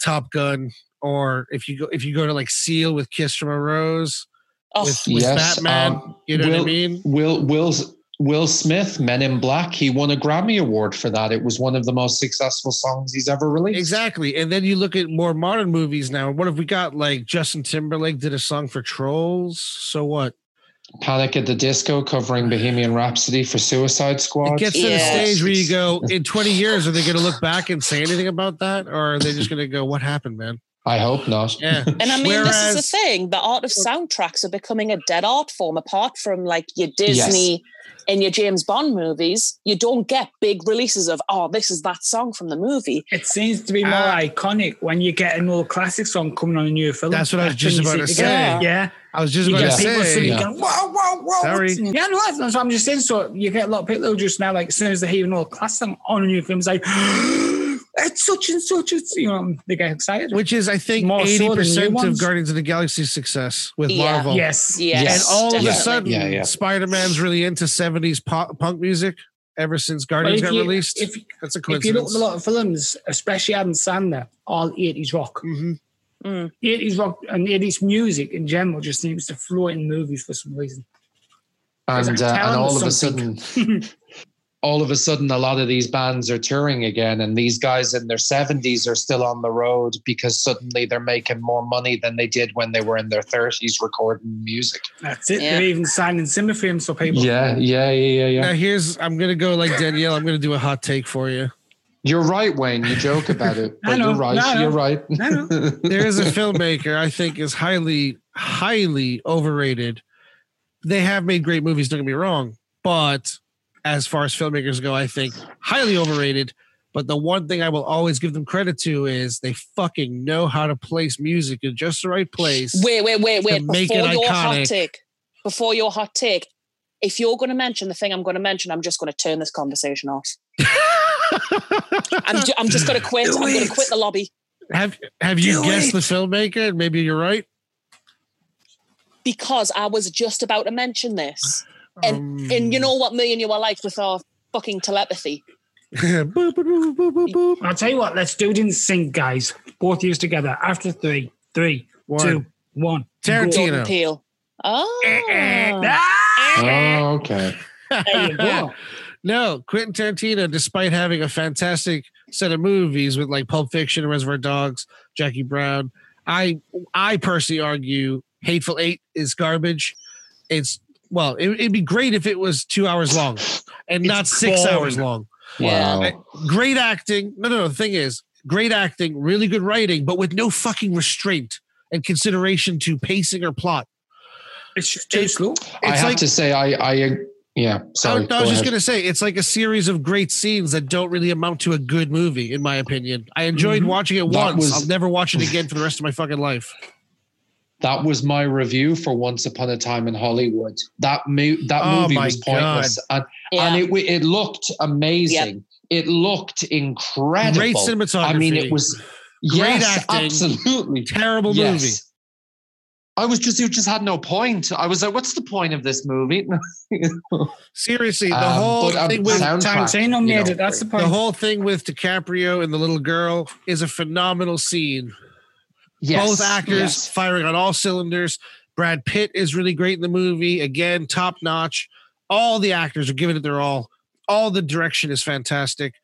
Top Gun or if you go if you go to like Seal with Kiss from a Rose Oh, with, with Yes, Batman, um, you know what I Will- mean? Will Will Will Smith, Men in Black, he won a Grammy Award for that. It was one of the most successful songs he's ever released. Exactly. And then you look at more modern movies now. What have we got? Like Justin Timberlake did a song for Trolls. So what? Panic at the Disco covering Bohemian Rhapsody for Suicide Squad. It gets to the stage where you go, in 20 years, are they going to look back and say anything about that? Or are they just going to go, what happened, man? I hope not. Yeah. And I mean, this is the thing: the art of soundtracks are becoming a dead art form. Apart from like your Disney and your James Bond movies, you don't get big releases of "oh, this is that song from the movie." It seems to be more Ah. iconic when you get an old classic song coming on a new film. That's what I was just when about to say. together. Yeah. I was just You about to say. Yeah. going, whoa, whoa, whoa. Sorry. what's in it? Yeah, no, that's, that's what I'm just saying. So you get a lot of people who just now, like, as soon as they hear an old classic song on a new film, it's like, it's such and such. It's, you know, they get excited. Which is, I think, More eighty than new percent of. Guardians of the Galaxy's success with Yeah. Marvel. Yes. Yes, Yes. And all of a sudden, Yeah, yeah. Spider Man's really into seventies pop, punk music ever since Guardians if got you, released. if, That's a coincidence. if you look at a lot of films, especially Adam Sandler, all 80s rock. Mm-hmm. Mm. 80s rock and 80s music in general just seems to flow in movies for some reason. And uh, and all of a sudden all of a sudden a lot of these bands are touring again and these guys in their 70s are still on the road because suddenly they're making more money than they did when they were in their 30s recording music That's it. Yeah. They're even signing Zimmer frames for people. yeah yeah yeah yeah Now yeah here's I'm gonna go like Danielle. I'm gonna do a hot take for you. you're right wayne you joke about it I but know. you're right No, I you're right I know. There is a filmmaker I think is highly, highly overrated. They have made great movies. Don't get me wrong, but as far as filmmakers go, I think highly overrated. But the one thing I will always give them credit to is they fucking know how to place music in just the right place. Wait, wait, wait, wait! Before your hot take, before your hot take, if you're going to mention the thing I'm going to mention, I'm just going to turn this conversation off. I'm, ju- I'm just going to quit. Do I'm going to quit the lobby have Have you Do guessed it. the filmmaker? Maybe you're right. because I was just about to mention this, and Um, and you um, know what me and you are like with our fucking telepathy. boop, boop, boop, boop, boop, boop. I'll tell you what, let's do it in sync, guys. Both of you together. After three, three, One. two, one. Tarantino. Jordan Peele. Oh, ah. Eh, eh, ah, oh, eh, okay there you go. No, Quentin Tarantino, despite having a fantastic set of movies with like Pulp Fiction, Reservoir Dogs, Jackie Brown, I I personally argue Hateful Eight is garbage. It's well, it, it'd be great if it was two hours long and not six boring. hours long. Yeah. wow Great acting. No, no, no. The thing is, great acting, really good writing, but with no fucking restraint and consideration to pacing or plot. It's just too It- slow. i It's have like- to say i i yeah I, sorry I go was just gonna say it's like a series of great scenes that don't really amount to a good movie, in my opinion. I enjoyed Mhm. watching it That once. was- I'll never watch it again for the rest of my fucking life. That was my review for Once Upon a Time in Hollywood. That mo- that Oh movie was pointless, and, Yeah. and it it looked amazing. It looked incredible. Great cinematography. I mean, it was Great yes, acting. absolutely terrible yes. movie. I was just it just had no point. I was like, what's the point of this movie? Seriously, the Um, whole but, um, thing with Tarantino made it. That's the point. the whole thing with DiCaprio and the little girl is a phenomenal scene. Yes, Both actors yes. firing on all cylinders. Brad Pitt is really great in the movie. Again, top notch. All the actors are giving it their all. All the direction is fantastic.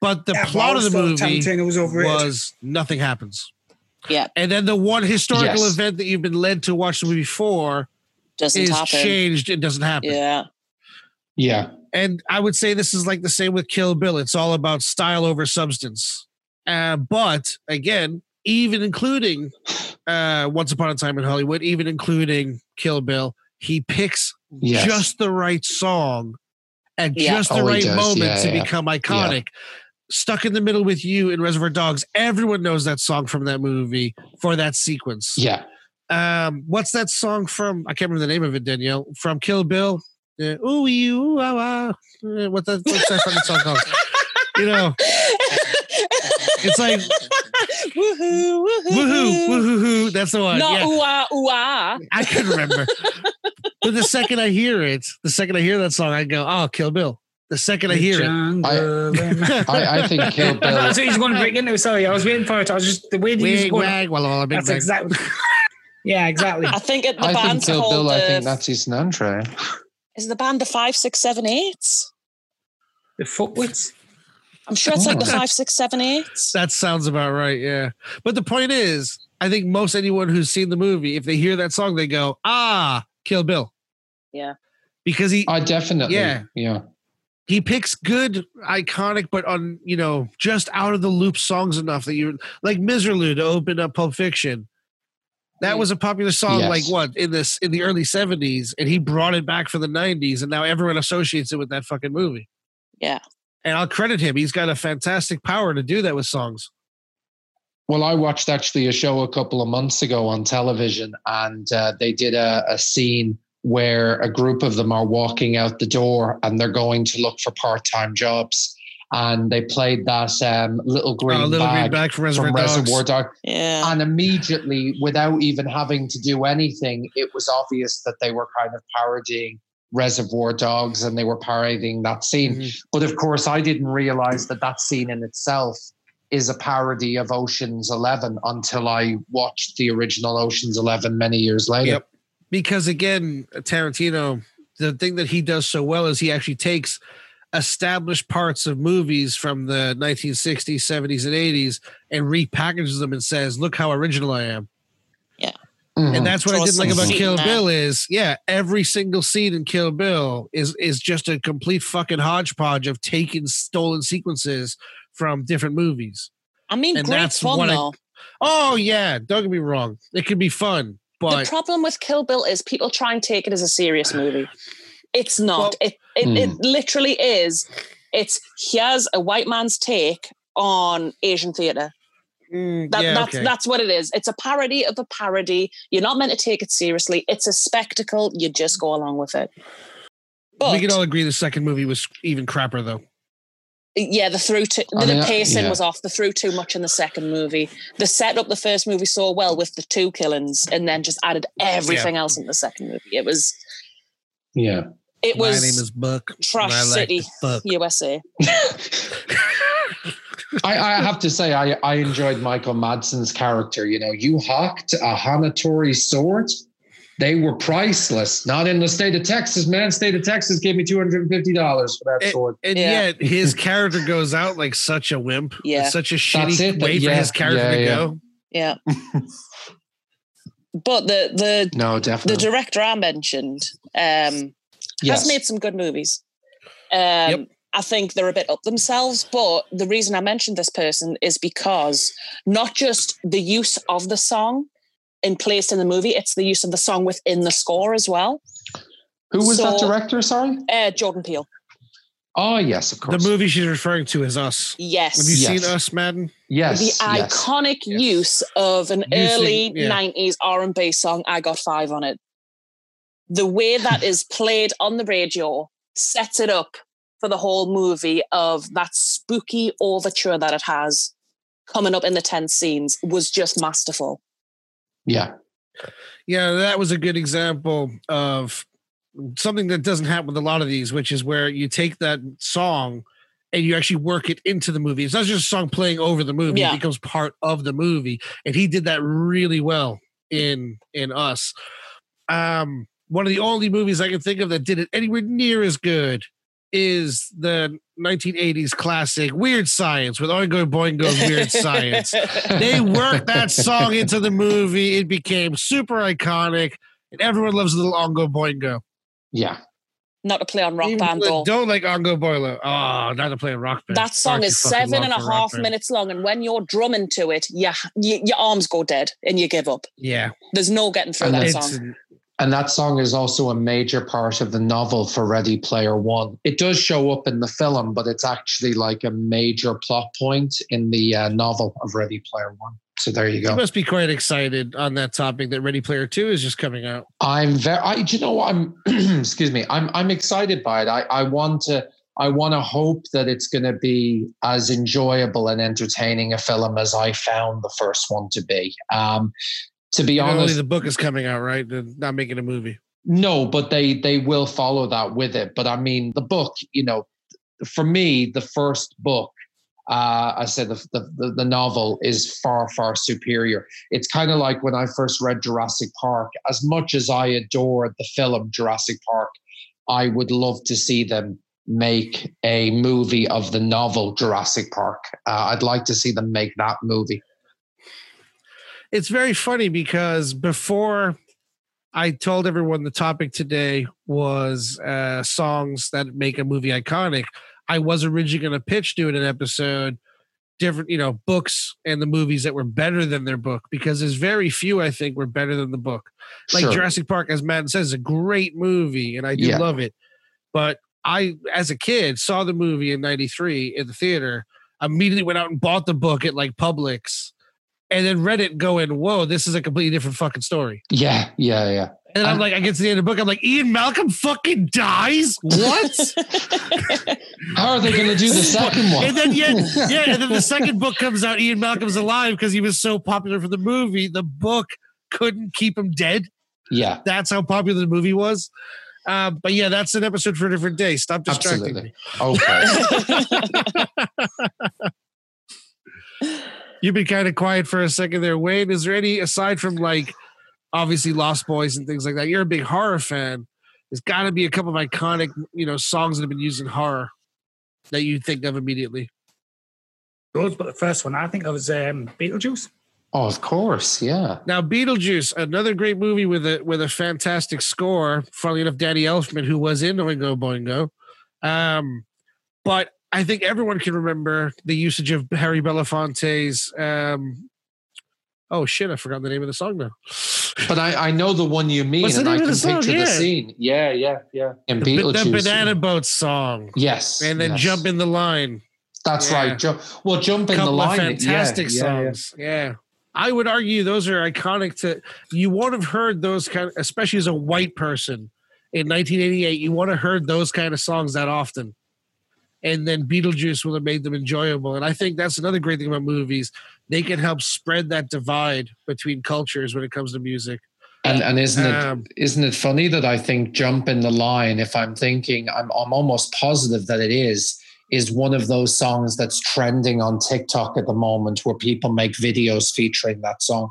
But the Yeah, plot of the movie was overrated. was nothing happens. Yeah. And then the one historical Yes. event that you've been led to watch the movie for Doesn't is happen. changed. It doesn't happen. Yeah. Yeah, And I would say this is like the same with Kill Bill. It's all about style over substance. Uh, but again, even including uh, Once Upon a Time in Hollywood, even including Kill Bill, he picks yes. just the right song and Yeah. just the Oh, right does. moment Yeah, to yeah. become iconic. Stuck in the middle with you in Reservoir Dogs. Everyone knows that song from that movie for that sequence. yeah. Um, what's that song from? I can't remember the name of it, Danielle. From Kill Bill. Uh, ooh, you, ooh, ah, ah. Uh, What that, what's that fucking song called? You know, it's like woohoo, woohoo, woohoo, woohoo, hoo. That's the one. Not yeah, ooh ah, ooh ah. I couldn't remember. but the second I hear it, the second I hear that song, I go, "Oh, Kill Bill." The second I hear it, Jungle and- I, I think Kill Bill. That's what he's going to break into. Sorry, I was waiting for it. I was just the way that he was wig, going. wag, walla, walla, big That's bang. exactly. yeah, exactly. I think it, the I think band's Kill called Bill. I think that's his entree. is the band the five six seven eights. The footwits. I'm sure it's like the five six seven eights. That sounds about right. Yeah. But the point is, I think most anyone who's seen the movie, if they hear that song, they go, "Ah, Kill Bill." Yeah. Because he I definitely. Yeah. Yeah. he picks good, iconic, but on you know just out of the loop songs enough that you're like Miserlou to open up Pulp Fiction. That was a popular song, Yes. like what in this in the early '70s, and he brought it back for the '90s, and now everyone associates it with that fucking movie. Yeah. And I'll credit him; he's got a fantastic power to do that with songs. Well, I watched actually a show a couple of months ago on television, and uh, they did a, a scene where a group of them are walking out the door and they're going to look for part time jobs. And they played that um, little green Oh, little bag, green bag from Reservoir from Dogs. Reservoir Dog. Yeah. And immediately, without even having to do anything, it was obvious that they were kind of parodying Reservoir Dogs and they were parodying that scene. Mhm. But of course, I didn't realize that that scene in itself is a parody of Ocean's Eleven until I watched the original Ocean's Eleven many years later. Yep. Because again, Tarantino, the thing that he does so well is he actually takes established parts of movies from the 1960s, 70s, and 80s and repackages them and says, "Look how original I am." Mhm. And that's what I Throw did like about Kill in there. Bill is, yeah, every single scene in Kill Bill is is just a complete fucking hodgepodge of taken stolen sequences from different movies. I mean, and great that's fun what I- Oh yeah, don't get me wrong, it can be fun, But the problem with Kill Bill is people try and take it as a serious movie. It's not. Well- it it, it Hmm. literally is. It's here's a white man's take on Asian theater. Mm, That, yeah, that's okay. that's what it is. It's a parody of a parody. You're not meant to take it seriously. It's a spectacle. You just go along with it. But we can all agree the second movie was even crapper though. yeah, the through to, I the mean, pacing yeah. was off. The threw too much in the second movie. The setup the first movie saw well with the two killings, and then just added everything else in the second movie. It was yeah. it was. My name is Buck. Trash and I like City. USA. I, I have to say, I, I enjoyed Michael Madsen's character. You know, you hawked a Hanatori sword. They were priceless. Not in the state of Texas, man. State of Texas gave me two hundred and fifty dollars for that sword. And Yeah. yet his character goes out like such a wimp. Yeah. It's such a That's shitty it, way for his character yeah, to yeah. go. Yeah. but the the No, definitely the director I mentioned um, yes. has made some good movies. Um, Yep. I think they're a bit up themselves, but the reason I mentioned this person is because not just the use of the song in place in the movie, it's the use of the song within the score as well. Who was that director? Sorry. Uh, Jordan Peele. Oh yes, of course. The movie she's referring to is Us. Yes. Have you Yes. seen Us, Madden? Yes. the yes. iconic Yes. use of an Using- early yeah. 90s R&B song I got 5 on it. The way that is played on the radio sets it up for the whole movie of that spooky overture that it has coming up in the tense scenes was just masterful. Yeah. Yeah, that was a good example of something that doesn't happen with a lot of these, which is where you take that song and you actually work it into the movie. It's not just a song playing over the movie; Yeah. it becomes part of the movie, and he did that really well in in Us. Um, one of the only movies I can think of that did it anywhere near as good is the 1980s classic Weird Science with Oingo Boingo's Weird Science they worked that song into the movie. It became super iconic, and everyone loves little Oingo Boingo. Yeah. Not to play on Rock Even Band though. Don't like Ongo Boilo. Oh, ah, not to play on rock band. That song Far is seven and a half fucking seven long and a for rock half band. minutes long, and when you're drumming to it, yeah, you, your arms go dead and you give up. Yeah, There's no getting through And that it's song. And that song is also a major part of the novel for Ready Player One. It does show up in the film, but it's actually like a major plot point in the uh, novel of Ready Player One. So there you go. you must be quite excited on that topic that Ready Player Two is just coming out. I'm very. I, do you know what? I'm. excuse me. I'm. I'm excited by it. I. I want to. I want to hope that it's going to be as enjoyable and entertaining a film as I found the first one to be. Um, to be only honest, the book is coming out, right? They're not making a movie. No, but they they will follow that with it. But I mean, the book, you know, for me, the first book, uh, I said the, the the novel is far far superior. It's kind of like when I first read Jurassic Park. As much as I adored the film Jurassic Park, I would love to see them make a movie of the novel Jurassic Park. Uh, I'd like to see them make that movie. It's very funny because before I told everyone the topic today was uh, songs that make a movie iconic. I was originally going to pitch doing an episode, different, you know, books and the movies that were better than their book because there's very few I think were better than the book. Like Sure. Jurassic Park, as Matt says, is a great movie and I do Yeah. love it. But I, as a kid, saw the movie in '93 in the theater. Immediately went out and bought the book at like Publix, and then read it, going, "Whoa, this is a completely different fucking story." Yeah, yeah, yeah. And I'm And- like, I get to the end of the book, I'm like, Ian Malcolm fucking dies. What? How are they going to do the second one? and then yeah, yeah, and then the second book comes out. Ian Malcolm's alive because he was so popular for the movie. The book couldn't keep him dead. yeah, That's how popular the movie was. Uh, but yeah, that's an episode for a different day. Stop distracting absolutely. me. Okay. You've been kind of quiet for a second there, Wayne. Is there any aside from like obviously Lost Boys and things like that? You're a big horror fan. There's got to be a couple of iconic, you know, songs that have been used in horror that you think of immediately. Those, but the first one I think of was um, Beetlejuice. oh, of course. Yeah. Now, Beetlejuice, another great movie with a with a fantastic score. Funnily enough, Danny Elfman, who was in Oingo Boingo, um, but I think everyone can remember the usage of Harry Belafonte's. Um, oh shit! I forgot the name of the song now. But I, I know the one you mean, What's the and I name of can the song? picture the Yeah. scene. Yeah, yeah, yeah. And The, Beetlejuice. the Banana Boat song, Yes. and then yes. Jump in the Line. That's Yeah. right. Jump. Well, jump in the couple line. of yeah, fantastic yeah, yeah. songs. Yeah. I would argue those are iconic to you won't have heard those kind of especially as a white person in 1988 you won't have heard those kind of songs that often. And then Beetlejuice will have made them enjoyable. And I think that's another great thing about movies. They can help spread that divide between cultures when it comes to music. And and isn't it Um, not it funny that I think jump in the line? If I'm thinking, I'm I'm almost positive that it is is one of those songs that's trending on TikTok at the moment, where people make videos featuring that song.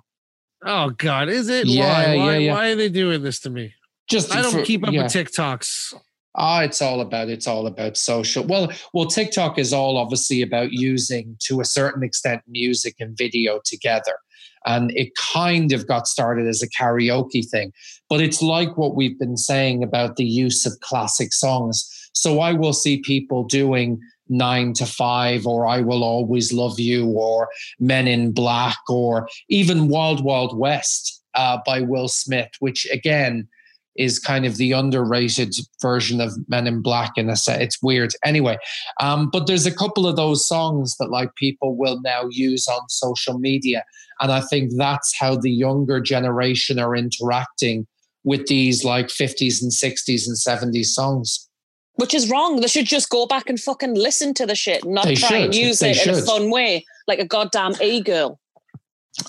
Oh God, is it? Yeah, why? Why, yeah, yeah. why are they doing this to me? Just I don't for- keep up yeah. with TikToks. Ah, it's all about it's all about social. Well, well, TikTok is all obviously about using to a certain extent music and video together. And it kind of got started as a karaoke thing, but it's like what we've been saying about the use of classic songs. So I will see people doing nine to five, or I will always love you, or Men in Black, or even Wild Wild West uh, by Will Smith, which again, is kind of the underrated version of Men in Black in a set. It's weird. Anyway, um, but there's a couple of those songs that like people will now use on social media. And I think that's how the younger generation are interacting with these like 50s and 60s and 70s songs. Which is wrong. They should just go back and fucking listen to the shit, not They try and use They it in a fun way, like a goddamn e girl.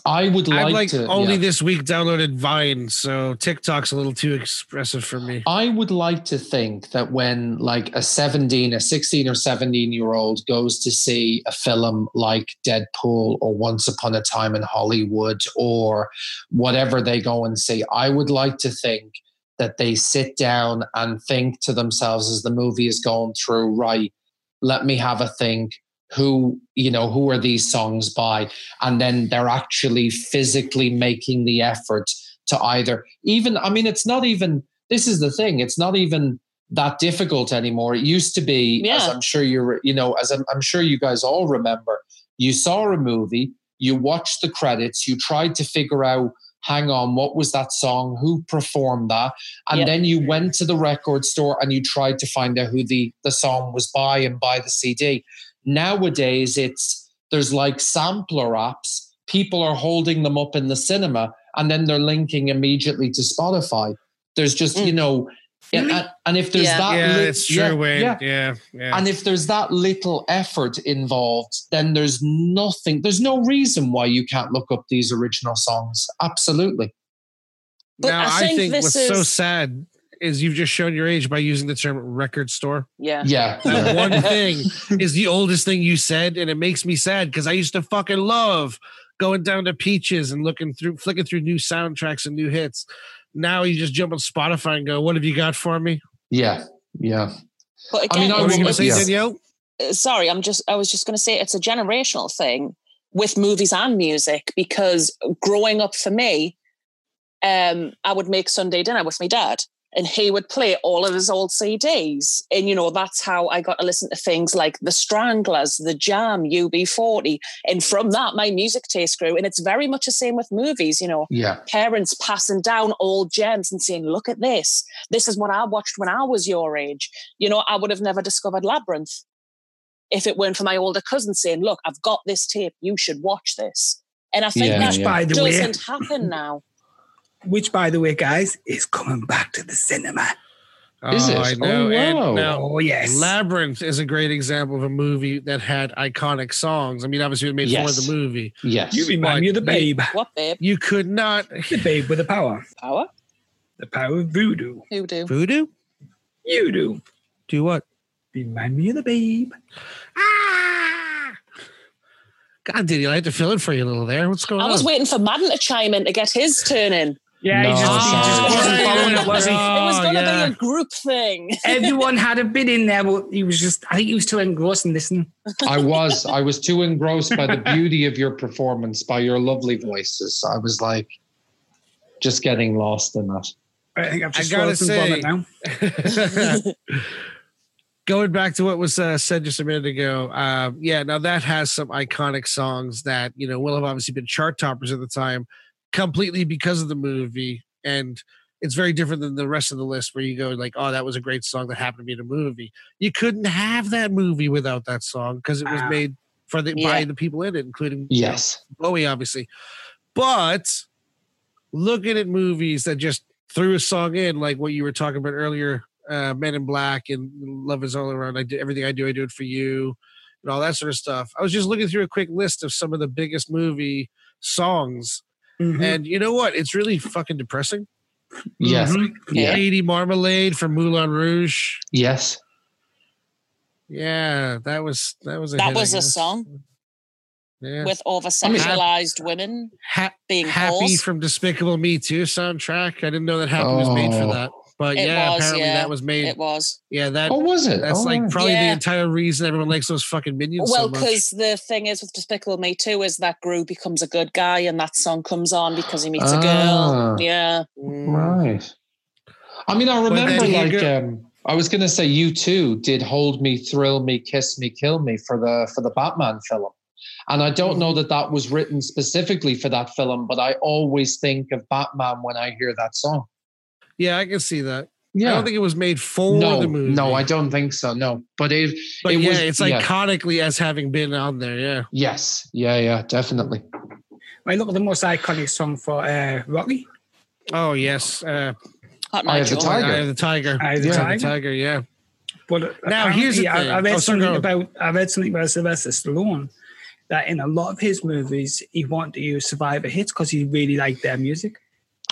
I would like, I've like to only yeah. this week downloaded Vine, so TikTok's a little too expressive for me. I would like to think that when like a 17, a 16 or 17 year old goes to see a film like Deadpool or Once Upon a Time in Hollywood or whatever they go and see, I would like to think that they sit down and think to themselves as the movie is going through, right, let me have a think. Who, you know, who are these songs by? And then they're actually physically making the effort to either even, I mean, it's not even this is the thing it's not even that difficult anymore. It used to be as i'm sure you're you know as I'm, I'm sure you guys all remember you saw a movie you watched the credits you tried to figure out hang on what was that song? Who performed that? And Yeah. then you went to the record store and you tried to find out who the the song was by and buy the cd nowadays it's there's like sampler apps people are holding them up in the cinema and then they're linking immediately to spotify there's just you Mm. know and, Really? and- and if there's Yeah. that yeah, lit- it's true, yeah, Wayne. yeah. Yeah, yeah. and if there's that little effort involved then there's nothing there's no reason why you can't look up these original songs absolutely But now, I I think think, this what's so sad is you've just shown your age by using the term record store. Yeah. yeah, That yeah. one thing is the oldest thing you said, and it makes me sad because I used to fucking love going down to Peaches and looking through, flicking through new soundtracks and new hits. Now you just jump on Spotify and go, "What have you got for me?" yeah yeah But I again, mean, I What were you going to say, yeah. Danielle? uh, sorry, I'm just I was just going to say it's a generational thing with movies and music because growing up for me, um, I would make Sunday dinner with my dad and he would play all of his old CDs. And, you know, that's how I got to listen to things like The Stranglers, The Jam, UB40. And from that, my music taste grew. And it's very much the same with movies, you know, Yeah. parents passing down old gems and saying, look at this. This is what I watched when I was your age. You know, I would have never discovered Labyrinth if it weren't for my older cousin saying, look, I've got this tape. You should watch this. And I think Yeah, that yeah. By the doesn't happen now. Which by the way, guys, is coming back to the cinema. Is oh, it? I know. Oh, And wow. now, Oh yes. Labyrinth is a great example of a movie that had iconic songs. I mean, obviously, it made Yes. for the movie. Yes. you remind me of the babe. What, babe? You could not The babe with the power. Power? The power of voodoo. Who do? voodoo. You do. Do what? Remind me of the babe. Ah! God, Daniel, I had to fill in for you a little there. What's going I on? I was waiting for Madden to chime in to get his turn in. Yeah, he just, he just sorry. wasn't following it, was he? it was going to yeah. be a group thing. Everyone had a bit in there, but he was just, I think he was too engrossed in listening. I was. I was too engrossed by the beauty of your performance, by your lovely voices. I was like just getting lost in that. I think I've just gotta swallowed now. Going back to what was uh, said just a minute ago, um, yeah, now that has some iconic songs that you know will have obviously been chart toppers at the time, completely because of the movie, and it's very different than the rest of the list where you go like, oh, that was a great song that happened to be in a movie. You couldn't have that movie without that song because it was Ah. made for the by the people in it, including you know, Yes. Bowie, obviously. But looking at movies that just threw a song in, like what you were talking about earlier, uh, Men in Black and Love Is All Around. I do everything I do, I do it for you, and all that sort of stuff. I was just looking through a quick list of some of the biggest movie songs, Mhm. and you know what? It's really fucking depressing. Yes. Mhm. Yeah. Lady Marmalade from Moulin Rouge. Yes. Yeah, that was that was a That hit, was a song Yeah. with over sexualized women Ha- being Happy whores. from Despicable Me 2 soundtrack. I didn't know that Happy was made for Oh. that. But It yeah, was, apparently yeah. that was made. It was. yeah, that Oh, was it? that's Oh, like right. probably the entire reason everyone likes those fucking minions Well, so because the thing is with Despicable Me 2 is that Gru becomes a good guy and that song comes on because he meets a Ah. girl. Yeah. Mm, Right. I mean, I But then remember like go- um, I was going to say U2 did "Hold Me, Thrill Me, Kiss Me, Kill Me" for the for the Batman film, and I don't know that that was written specifically for that film, but I always think of Batman when I hear that song. Yeah, I can see that. Yeah. I don't think it was made for no, the movie. no, I don't think so. No, but it. But it yeah, was- it's yeah. iconically as having been on there. Yeah. Yes. Yeah. Yeah. Definitely. I look at the most iconic song for uh, Rocky. Oh yes. Uh, Hot Eye Night of the Tiger. Eye of the Tiger. Eye of the Yeah, Tiger. Tiger. Yeah. But Now, here's the apparently, I, I thing. read Oh, something go about I read something about Sylvester Stallone that in a lot of his movies he wanted to use Survivor hits because he really liked their music,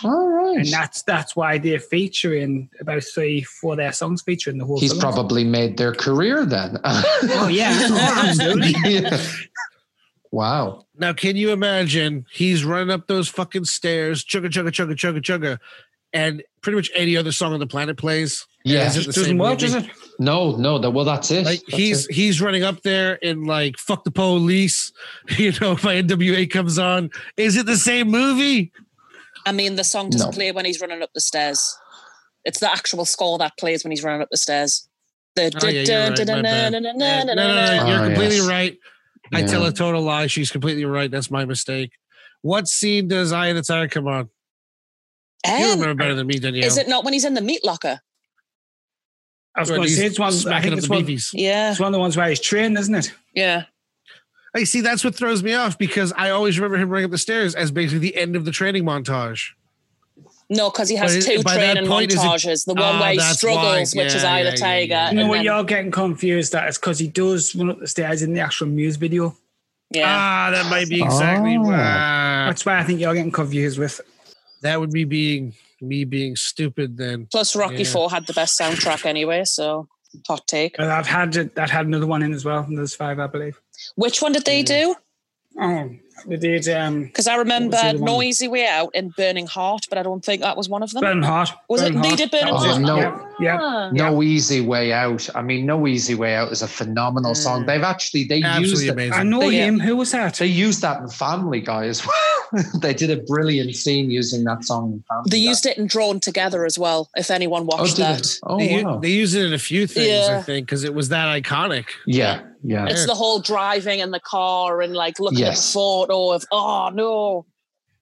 All right. and that's that's why they're featuring about three, four of their songs featuring the whole. He's film. probably made their career then. Oh yeah, absolutely. Yeah. Wow. Now, can you imagine? He's running up those fucking stairs, chugga chugga chugga chugga chugga, and pretty much any other song on the planet plays. Yeah. Is it the Doesn't same work, movie? does it? No, no. That, well, that's it. Like That's he's it. he's running up there in like fuck the police, you know, if my NWA comes on. Is it the same movie? I mean, the song doesn't No. play when he's running up the stairs. It's the actual score that plays when he's running up the stairs. The Oh, yeah, you're right, my. Yeah, no, no, no, you're completely yes. right. I Yeah. tell a total lie. She's completely right. That's my mistake. What scene does Eye of the Tiger come on? You Um, remember better than me, Danielle. is it not when he's in the meat locker? I was Where going to say it's one. I think it's one, beefies. Yeah. it's one of the ones where he's trained, isn't it? Yeah. Hey, see, that's what throws me off because I always remember him running up the stairs as basically the end of the training montage. No, because he has But two training point, is it- montages. The one Ah, where he struggles, why. which is Yeah, Eye of yeah, the yeah, Tiger. yeah. You know what then- you're getting confused at is because he does run up the stairs in the actual music video. yeah. Ah, that might be exactly Oh. why. That's why I think you're getting confused with. That would be being me being stupid then. Plus, Rocky Yeah. Four had the best soundtrack anyway. So, hot take. But I've had it- that had another one in as well. and There's five, I believe. Which one did they do? Oh, They did. Um, Because I remember the other one? No Easy Way Out and Burning Heart, but I don't think that was one of them. Burning Heart. Was it- Burning they did Burning That Heart? No. Yeah. yeah. Ah. No easy way out. I mean, no easy way out is a phenomenal song. Mm. They've actually they used Absolutely it. amazing. I know But yeah. him. Who was that? They used that in Family Guy as well. they did a brilliant scene using that song in Family They Guy. used it in Drawn Together as well, if anyone Oh, watched did that. it? Oh, they, u- wow. they use it in a few things, I Yeah. think, because it was that iconic. yeah, yeah. It's the whole driving in the car and like looking at Yes. the photo of, oh no.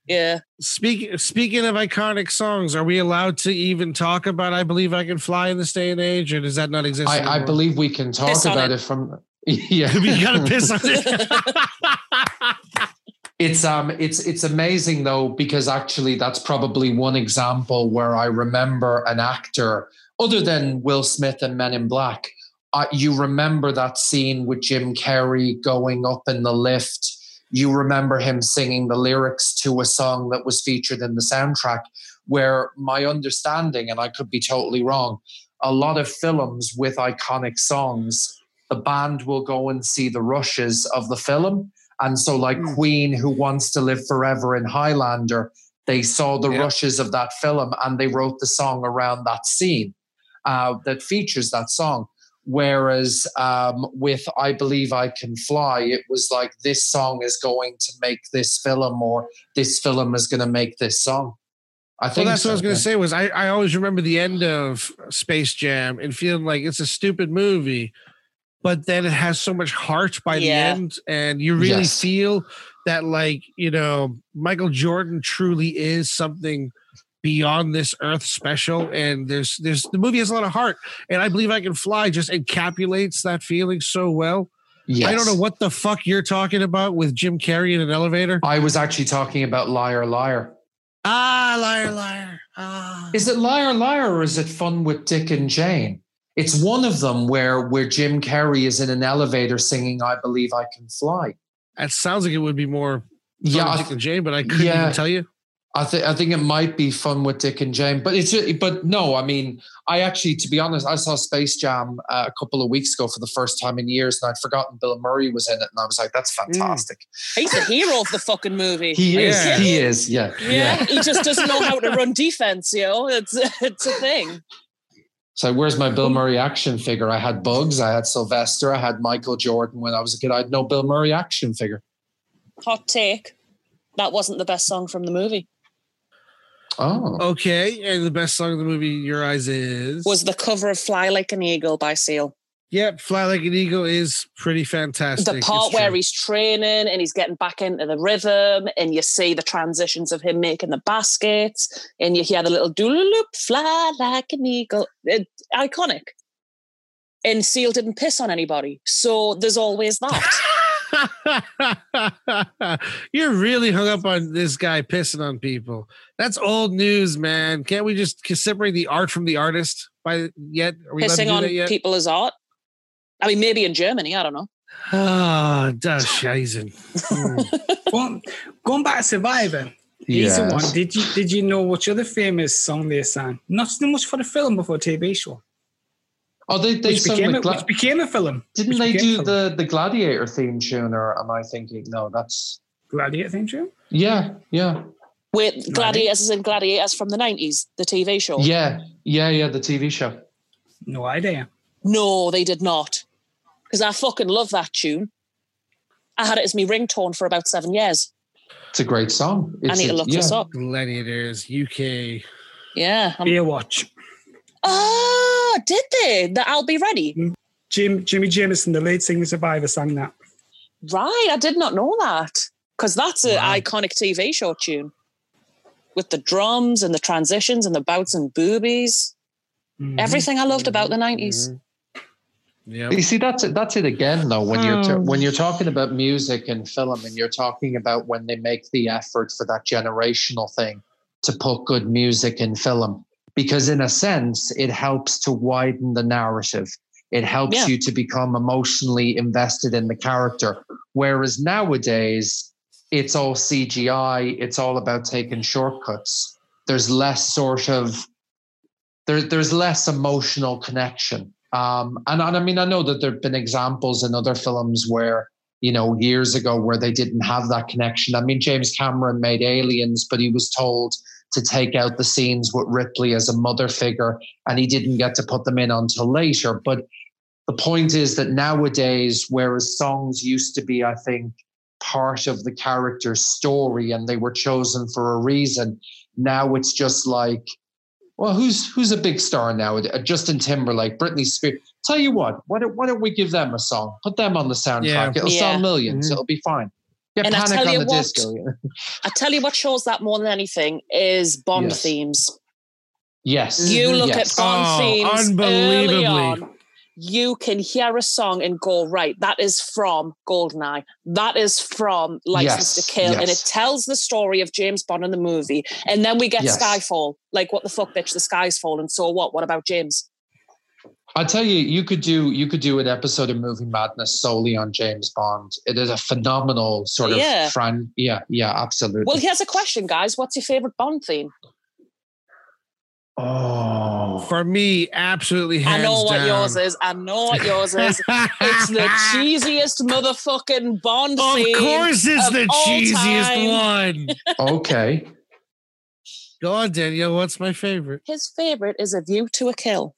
Yeah. Speak, speaking of iconic songs, are we allowed to even talk about I Believe I Can Fly in this day and age, or does that not exist? I, I believe we can talk Piss about it. it, from. Yeah, we gotta piss on it. It's um it's it's amazing though because actually that's probably one example where I remember an actor other than Will Smith and Men in Black. Uh, you remember that scene with Jim Carrey going up in the lift. You remember him singing the lyrics to a song that was featured in the soundtrack. Where my understanding, and I could be totally wrong, a lot of films with iconic songs, the band will go and see the rushes of the film. And so, like Mm. Queen, who wants to live forever in Highlander, they saw the Yep. rushes of that film and they wrote the song around that scene uh, that features that song. Whereas um, with I Believe I Can Fly, it was like this song is going to make this film, or this film is going to make this song. I think Well, think that's what I was going to say. Was I, I always remember the end of Space Jam and feeling like it's a stupid movie, but then it has so much heart by the end, and you really Yes. feel that like you know Michael Jordan truly is something beyond this earth special and there's there's the movie has a lot of heart and i believe i can fly just encapsulates that feeling so well Yes. i don't know what the fuck you're talking about with jim carrey in an elevator I was actually talking about Liar Liar. ah liar liar ah Is it Liar Liar or is it Fun with Dick and Jane? It's one of them where where Jim Carrey is in an elevator singing "I Believe I Can Fly." That sounds like it would be more Yeah, Dick and Jane, but I couldn't yeah. even tell you. I think I think it might be fun with Dick and Jane, but it's but no, I mean, I actually, to be honest, I saw Space Jam uh, a couple of weeks ago for the first time in years, and I'd forgotten Bill Murray was in it, and I was like, that's fantastic. He's a hero of the fucking movie. He is, Yeah. he is, yeah, yeah. He just doesn't know how to run defense, you know? It's it's a thing. So where's my Bill Murray action figure? I had Bugs, I had Sylvester, I had Michael Jordan when I was a kid. I had no Bill Murray action figure. Hot take. That wasn't the best song from the movie. Oh, Okay, and the best song of the movie, in Your Eyes, is Was the cover of Fly Like an Eagle by Seal. Yep, Fly Like an Eagle is pretty fantastic. the part It's where true. he's training and he's getting back into the rhythm and you see the transitions of him making the baskets and you hear the little doodle-loop fly like an eagle it, iconic and seal didn't piss on anybody so there's always that You're really hung up on this guy pissing on people. That's old news, man. Can't we just separate the art from the artist by yet? Are we pissing on yet? people as art i mean maybe in germany i don't know Ah, das Scheißen. Hmm. Going, going back to Survivor, easy yes. one. Did you did you know which other famous song they sang? Not so much for the film, but for a TV show. Oh, they they Which sung became, the a, gla- which became a film. didn't they do the the Gladiator theme tune, or am I thinking? No, that's Gladiator theme tune? yeah, yeah, with gladiators is in gladiators from the 90s the tv show yeah, yeah, yeah. The TV show. No idea. no they did not because i fucking love that tune i had it as my ringtone for about seven years It's a great song. i It's need to look yeah. this up Gladiators, UK. yeah I'm- Baywatch. Oh, did they? The I'll be ready. Jim Jimi Jamison, the lead singer of Survivor, sang that. Right, I did not know that because that's an Wow. iconic TV show tune with the drums and the transitions and the bouts and boobies. Mhm. Everything I loved about the 90s. Mhm. Yep. You see, that's it. That's it again, though. When you're ta- when you're talking about music and film, and you're talking about when they make the effort for that generational thing to put good music in film, because in a sense, it helps to widen the narrative. It helps Yeah. you to become emotionally invested in the character. Whereas nowadays, it's all CGI. It's all about taking shortcuts. There's less sort of there, there's less emotional connection. Um, and, and I mean, I know that there have been examples in other films where you know, years ago where they didn't have that connection. I mean, James Cameron made Aliens, but he was told to take out the scenes with Ripley as a mother figure, and he didn't get to put them in until later. But the point is that nowadays, whereas songs used to be, I think, part of the character's story and they were chosen for a reason, now it's just like, well, who's who's a big star now? Uh, Justin Timberlake, Britney Spears. Tell you what, why don't, why don't we give them a song? Put them on the soundtrack. Yeah. It'll Yeah. sell 1000000s Mhm. It'll be fine. Get And I tell on you the what- disco. I tell you what shows that more than anything is Bond Yes. themes. Yes. You mm-hmm. look yes. at Bond Oh, themes unbelievably. early on. You can hear a song and go, right, that is from Goldeneye. That is from License Yes, to Kill. And it tells the story of James Bond in the movie. And then we get Yes. Skyfall. Like, what the fuck, bitch? The sky's fallen. So what? What about James? I tell you, you could do you could do an episode of Movie Madness solely on James Bond. It is a phenomenal sort of Yeah. fran- Yeah, yeah, absolutely. Well, here's a question, guys. What's your favorite Bond theme? oh, For me, absolutely I know what down. yours is. I know what yours is. It's the cheesiest motherfucking Bond theme. Of theme. course, it's of the cheesiest time. one. okay. Go on, Danielle. What's my favorite? His favorite is A View to a Kill.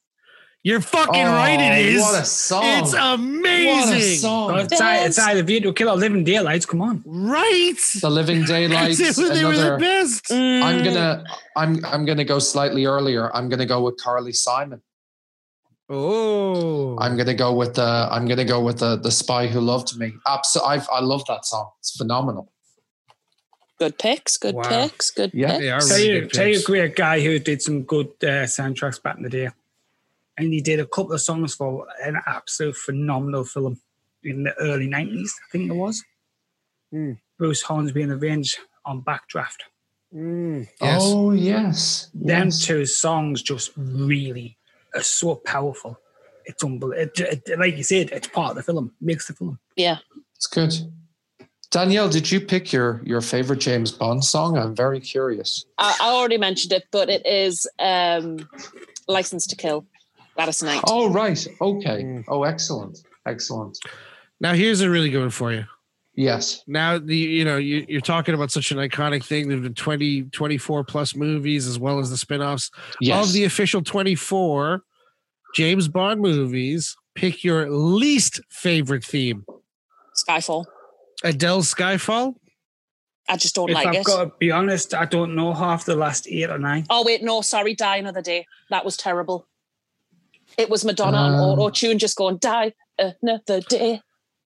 You're fucking Oh, right. It is. What a song! It's amazing. What a amazing. song! Oh, it's, either, it's either View to Kill or Living Daylights. Come on. Right. the Living Daylights. That's it, they were the another. best. I'm gonna. I'm. I'm gonna go slightly earlier. I'm gonna go with Carly Simon. Oh. I'm gonna go with the. I'm gonna go with the the Spy Who Loved Me. Absolutely, I've, I love that song. It's phenomenal. Good picks. Good Wow. picks. Good Yeah. picks. They are Tell really you, good tell you a great guy who did some good uh, soundtracks back in the day. And he did a couple of songs for an absolute phenomenal film in the early 90s, I think it was. Hmm. Bruce Hornsby and the Range on Backdraft. Mm, yes. Oh yes. Them yes. two songs just really are so powerful. It's unbelievable. It, it- like you said, it's part of the film, makes the film. Yeah. It's good. Danielle, did you pick your your favorite James Bond song? I'm very curious. I, I already mentioned it, but it is um, License to Kill. Gladys Knight. Oh right. Okay. Mm. Oh, excellent. Excellent. Now here's a really good one for you. Yes. Now the you know you, you're talking about such an iconic thing. There've been 20, 24 plus movies as well as the spin-offs Yes. of the official 24 James Bond movies. Pick your least favorite theme. Skyfall. Adele's Skyfall. I just don't if like I've it. got to be honest, I don't know half the last eight or nine. Oh wait, no, sorry, Die Another Day. That was terrible. It was Madonna on Um. auto tune, just going Die Another Day.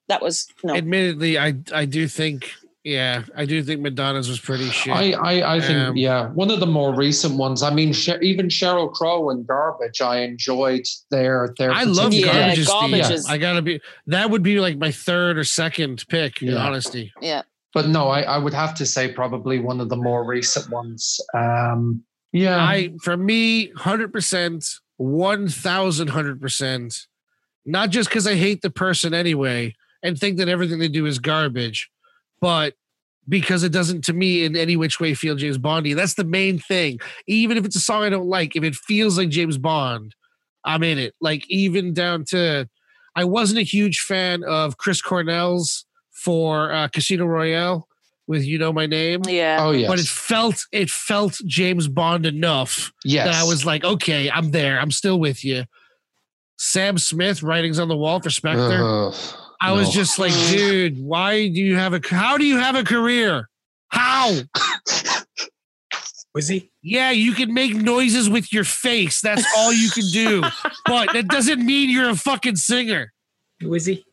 That was no. Admittedly, I I do think yeah, I do think Madonna's was pretty shit. I, I, I think, Um, yeah, one of the more recent ones. I mean, even Sheryl Crow and Garbage, I enjoyed their their. I love Yeah, Garbage's Garbage theme. is- I gotta be that would be like my third or second pick in Yeah. honesty. yeah. But no, I, I would have to say probably one of the more recent ones. Um, yeah, I for me, hundred percent, one thousand hundred percent. Not just because I hate the person anyway and think that everything they do is garbage, but because it doesn't to me in any which way feel James Bondy. That's the main thing. Even if it's a song I don't like, if it feels like James Bond, I'm in it. Like even down to I wasn't a huge fan of Chris Cornell's for uh, Casino Royale with You Know My Name. Yeah. oh yeah. But it felt it felt James Bond enough yes. that I was like, okay, I'm there. I'm still with you. Sam Smith, writings on the wall for Spectre. Ugh, I was no. just like, mm. dude, why do you have a? How do you have a career? How? Was he? Yeah, you can make noises with your face. That's all you can do. but that doesn't mean you're a fucking singer. Who is he?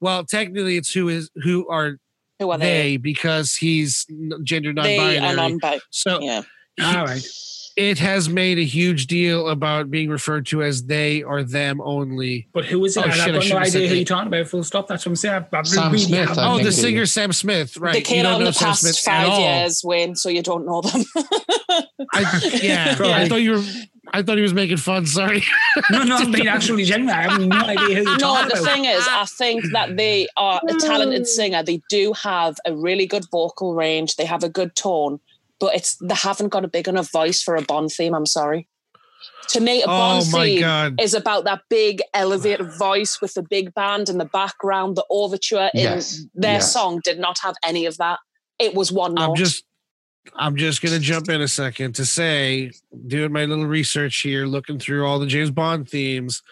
Well, technically, it's who is who are Who are they, they? because he's n- gender They are non-binary. so Yeah. All right. it has made a huge deal about being referred to as they or them only. But who is it? Oh, And shit, I I've got no idea who you're talking about. Full stop. That's what I'm saying. I've, I've Sam really Smith, haven't- Oh, the they- singer Sam Smith, right? They You came don't out in know the Sam past Smith five years, Wayne, so you don't know them. I, yeah, I thought you were. I thought he was making fun. Sorry. No, no, I'm being actually genuine. I have no idea who you're no, talking the about. thing is, I think that they are a talented singer. They do have a really good vocal range. They have a good tone, but it's they haven't got a big enough voice for a Bond theme. I'm sorry. To me, a oh Bond Oh theme god. is about that big elevated voice with the big band in the background. The overture in Yes, their yes. song did not have any of that. It was one note. I'm just I'm just gonna jump in a second to say, doing my little research here, looking through all the James Bond themes.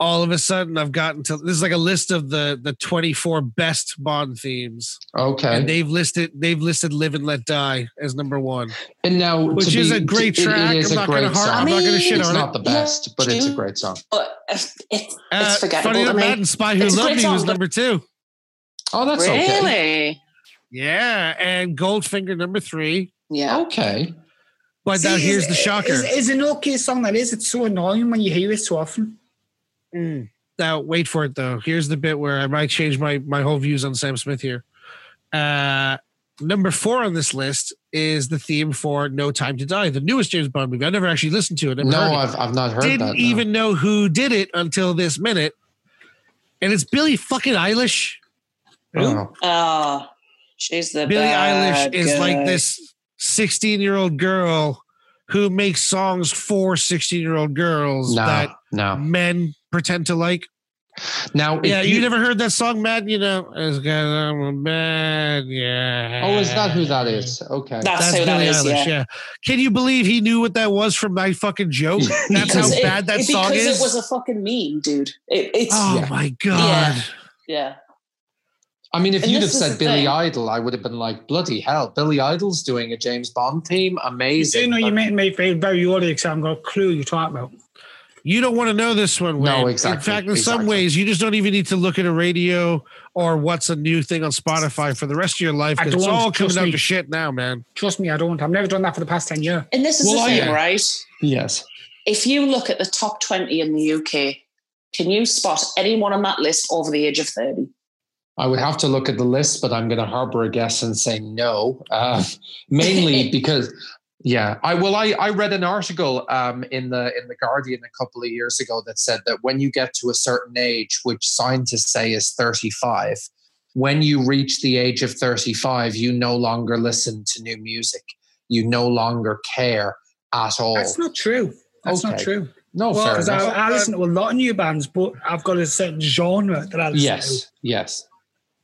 All of a sudden, I've gotten to this is like a list of the the 24 best Bond themes, Okay, and they've listed they've listed "Live and Let Die" as number one. And now, Which is be- a great it- it track. is I'm a not gonna great song. I'm not gonna shit It's on it. not the best, but it's a great song. but it's, it's Uh, forgettable funny to enough, me. Matt Spy Who It's Loved Me song, was but- number two. Oh, that's okay. Really? Yeah, and Goldfinger number three. Yeah. Okay. But now here's it's- the shocker. Is, it's an okay song that is. It's so annoying when you hear it so often. Mm. Now wait for it though. Here's the bit where I might change my my whole views on Sam Smith here. Uh number four on this list is the theme for No Time to Die, the newest James Bond movie. I never actually listened to it. Never No, it. I've, I've not heard Didn't that. no. even know who did it until this minute. And it's Billie fucking Eilish. Oh. Oh, she's the Billie bad Eilish is like this 16 year old girl who makes songs for 16 year old girls No, that no. men pretend to like. Now, Yeah, you, never heard that song, Matt? You know, it's 'cause I'm a bad, yeah. Oh, is that who that is? Okay. That's, That's who Billie is. Eilish, yeah. yeah. Can you believe he knew what that was from my fucking joke? That's how Because it- bad that it- song because is. it was a fucking meme, dude. It, it's oh Yeah. my god! yeah. I mean, if And you'd have said Billy thing. Idol, I would have been like, bloody hell, Billy Idol's doing a James Bond theme. Amazing. do know but- you make me feel very old because I haven't got a clue you're talking about. You don't want to know this one. No, exactly, In fact, in some ways, you just don't even need to look at a radio or what's a new thing on Spotify for the rest of your life it's all coming trust down me. to shit now, man. Trust me, I don't. I've never done that for the past 10 years. And this is Well, the I- thing, right? Yes. If you look at the top 20 in the UK, can you spot anyone on that list over the age of 30? I would have to look at the list, but I'm going to harbor a guess and say no. Uh, mainly because, yeah, I well, I, I read an article um, in the in the Guardian a couple of years ago that said that when you get to a certain age, which scientists say is 35, when you reach the age of 35, you no longer listen to new music. You no longer care at all. That's not true. That's not true. no, Well, Because. I, I listen to a lot of new bands, but I've got a certain genre that I listen to. Yes, yes.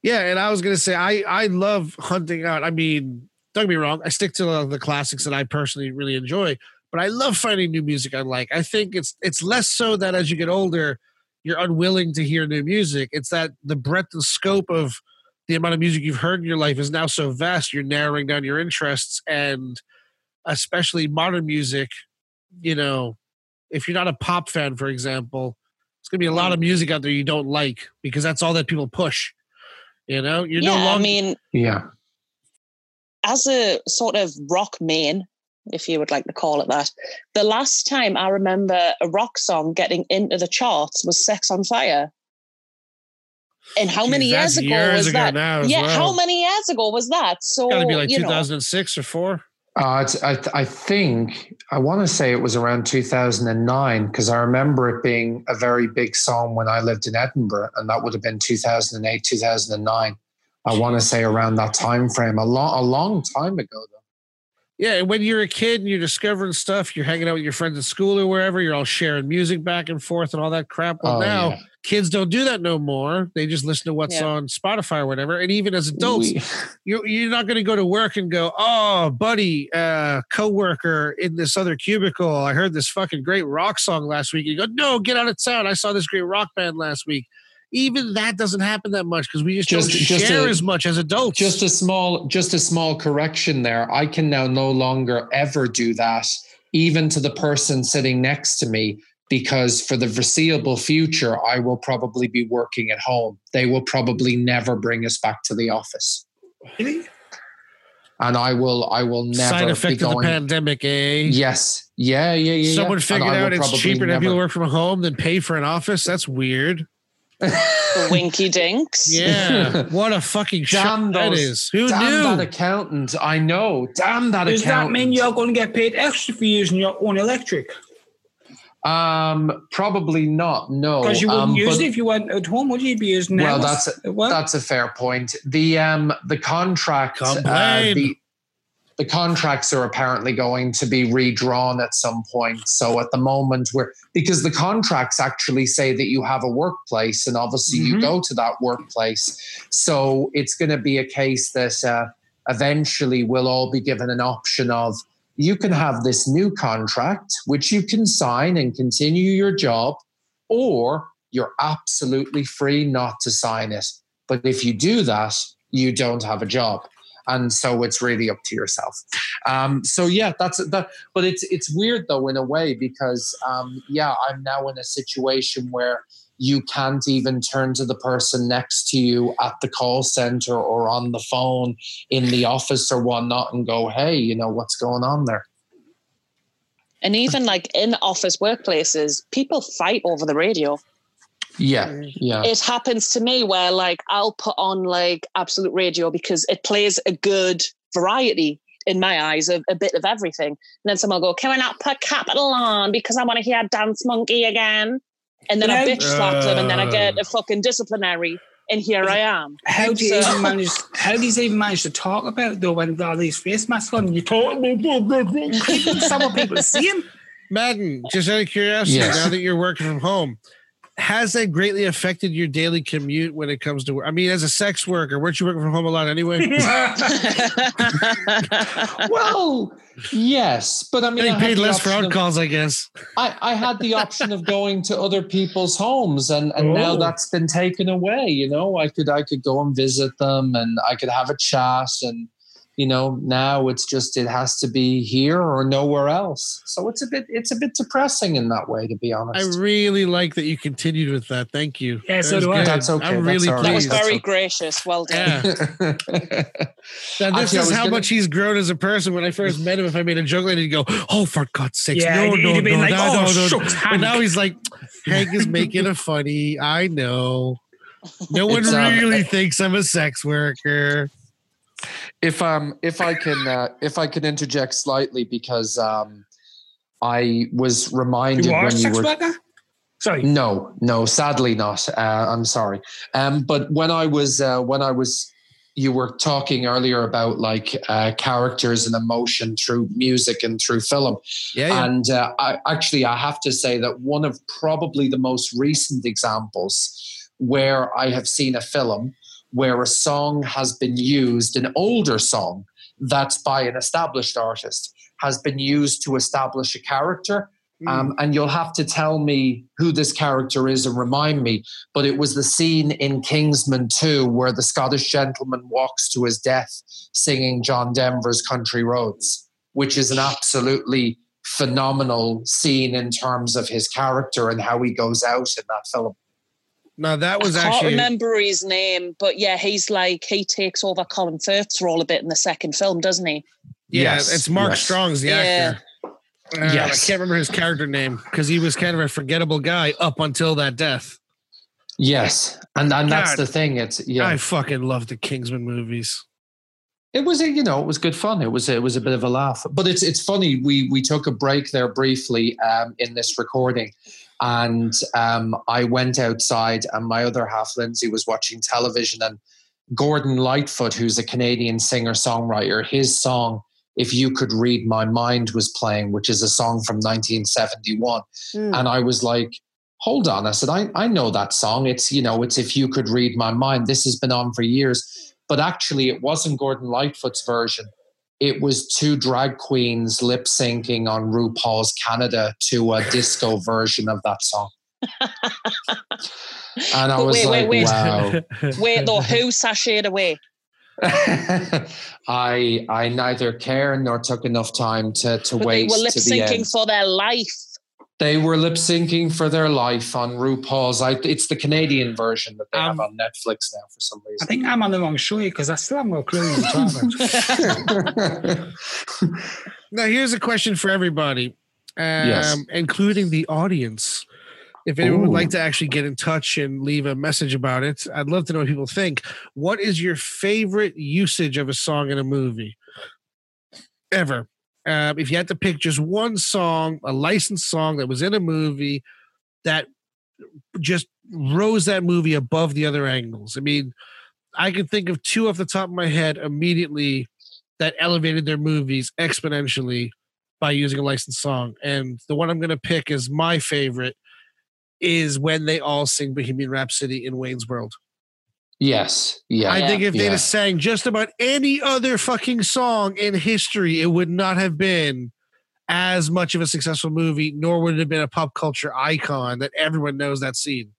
Yeah, and I was gonna say I I love hunting out. I mean, don't get me wrong, I stick to the, classics that I personally really enjoy, but I love finding new music I like. I think it's it's less so that as you get older, you're unwilling to hear new music. It's that the breadth and scope of the amount of music you've heard in your life is now so vast. You're narrowing down your interests, and especially modern music. You know, if you're not a pop fan, for example, it's gonna be a lot of mm. music out there you don't like because that's all that people push. You know, you're yeah, no longer. I mean, Yeah. as a sort of rock main, if you would like to call it that, the last time I remember a rock song getting into the charts was Sex on Fire. And how Geez, many years ago years was ago that? now yeah, well. how many years ago was that? So Got to be like you know, 2006 or four. Uh, it's, I, I think I want to say it was around 2009 because I remember it being a very big song when I lived in Edinburgh, and that would have been 2008, 2009. I want to say around that time frame, a long, a long time ago. Though. Yeah, and when you're a kid and you're discovering stuff, you're hanging out with your friends at school or wherever, you're all sharing music back and forth and all that crap. Well, Oh, now yeah. Kids don't do that no more. They just listen to what's Yeah. on Spotify or whatever. And even as adults, We- you're, you're not going to go to work and go, oh, buddy, uh, coworker in this other cubicle, I heard this fucking great rock song last week. You go, no, get out of town. I saw this great rock band last week. Even that doesn't happen that much because we just, Just- don't just share a- as much as adults. just a small, just a small correction there. I can now no longer ever do that, even to the person sitting next to me, because for the foreseeable future, I will probably be working at home. They will probably never bring us back to the office. Really? and I will I will never Side be effect of the pandemic, eh? Yes, yeah, yeah, yeah. Someone yeah. figured And I will out it's probably cheaper to have people work from home than pay for an office. That's weird. winky dinks. Yeah. what a fucking Damn shot that those- is. Who Damn knew? that accountant! I know. Damn that Does that mean you're going to get paid extra for using your own electric? Um, probably not. No, Because you wouldn't um, use but- it if you weren't at home, would you? Be using it? Well, theirs that's at work? That's a fair point. The um the contract, uh, the the contracts are apparently going to be redrawn at some point. So at the moment, we're because the contracts actually say that you have a workplace, and obviously Mhm. you go to that workplace. So it's going to be a case that uh, eventually we'll all be given an option of you can have this new contract, which you can sign and continue your job, or you're absolutely free not to sign it. But if you do that, you don't have a job and so it's really up to yourself. Um, so yeah, that's that. But it's it's weird though in a way because um, yeah, I'm now in a situation where you can't even turn to the person next to you at the call center or on the phone in the office or whatnot and go, hey, you know what's going on there. And even like in office workplaces, people fight over the radio. Yeah, yeah, It happens to me where like I'll put on like absolute radio because it plays a good variety in my eyes of a bit of everything. And then someone will go, Can we not put capital on because I want to hear Dance Monkey again? And then I No. bitch slap them and then I get a uh. fucking disciplinary. And here I am. How do you So- even manage? How do you even manage to talk about it though when all these face masks on? You talk. Some of people seeing. Madden, just out of curiosity, Yes. now that you're working from home, has that greatly affected your daily commute when it comes to work? I mean, as a sex worker, weren't you working from home a lot anyway? well, yes, but I mean, I Getting had paid less for option out calls, I guess. I, I had the option of going to other people's homes and, and now Oh. that's been taken away. You know, I could I could go and visit them and I could have a chat and you know, now it's just it has to be here or nowhere else. So it's a bit it's a bit depressing in that way, to be honest I really like that you continued with that. Thank you. Yeah, That so do I. good. That's okay, I'm that's really all right. that was pleased. That's very okay. gracious. Well done. Yeah. Now, this Actually, is how gonna- much he's grown as a person. When I first met him, if I made a joke, like he'd go, "Oh, for God's sakes, Yeah, no, he'd no, have been no, like, no, "Oh, no, no." shucks, But now he's like, Hank is making a funny. I know. No one It's, um, really thinks I'm a sex worker. If um if I can uh, if I can interject slightly because um I was reminded You when you were worker. Sorry. No, no, sadly not. Uh, I'm sorry. Um, but when I was uh, when I was, you were talking earlier about like uh, characters and emotion through music and through film, Yeah, yeah. and uh, I actually I have to say that one of probably the most recent examples where I have seen a film where a song has been used, an older song that's by an established artist, has been used to establish a character. Um, and you'll have to tell me who this character is and remind me. But it was the scene in Kingsman 2 where the Scottish gentleman walks to his death singing John Denver's Country Roads, which is an absolutely phenomenal scene in terms of his character and how he goes out in that film. Now that was I can't actually remember his name, but yeah, he's like he takes over Colin Firth's role a bit in the second film, doesn't he? yeah, Yes, it's Mark yes. Strong's the Yeah. actor. Uh, I can't remember his character name because he was kind of a forgettable guy up until that death. Yes. And, and that's the thing. It's, yeah. I fucking love the Kingsman movies. It was a, you know, it was good fun. It was it was a bit of a laugh. But it's it's funny. We we took a break there briefly um, in this recording, and um, I went outside, and my other half, Lindsay, was watching television, and Gordon Lightfoot, who's a Canadian singer songwriter, his song "If You Could Read My Mind" was playing, which is a song from 1971, and I was like. Hold on. I said, I, I know that song. It's, you know, it's If You Could Read My Mind. This has been on for years but actually it wasn't Gordon Lightfoot's version. It was two drag queens lip syncing on RuPaul's Canada to a disco version of that song. And I But was wait, like, wait, wait. wow. Wait, though, who sashayed away? I I neither care nor took enough time to to But they wait were lip to the end. syncing for their life. They were lip syncing for their life on RuPaul's. I, it's the Canadian version that they have Um, on Netflix now for some reason. I think I'm on the wrong show because I still haven't got a clue what you're talking about. Now, here's a question for everybody, um, Yes. including the audience. If anyone would like to actually get in touch and leave a message about it, I'd love to know what people think. What is your favorite usage of a song in a movie ever? Um, if you had to pick just one song, a licensed song that was in a movie that just rose that movie above the other angles. I mean, I can think of two off the top of my head immediately that elevated their movies exponentially by using a licensed song. And the one I'm going to pick as my favorite is when they all sing Bohemian Rhapsody in Wayne's World. Yes. Yeah. I think if they'd have sang just about any other fucking song in history, it would not have been as much of a successful movie, nor would it have been a pop culture icon that everyone knows that scene.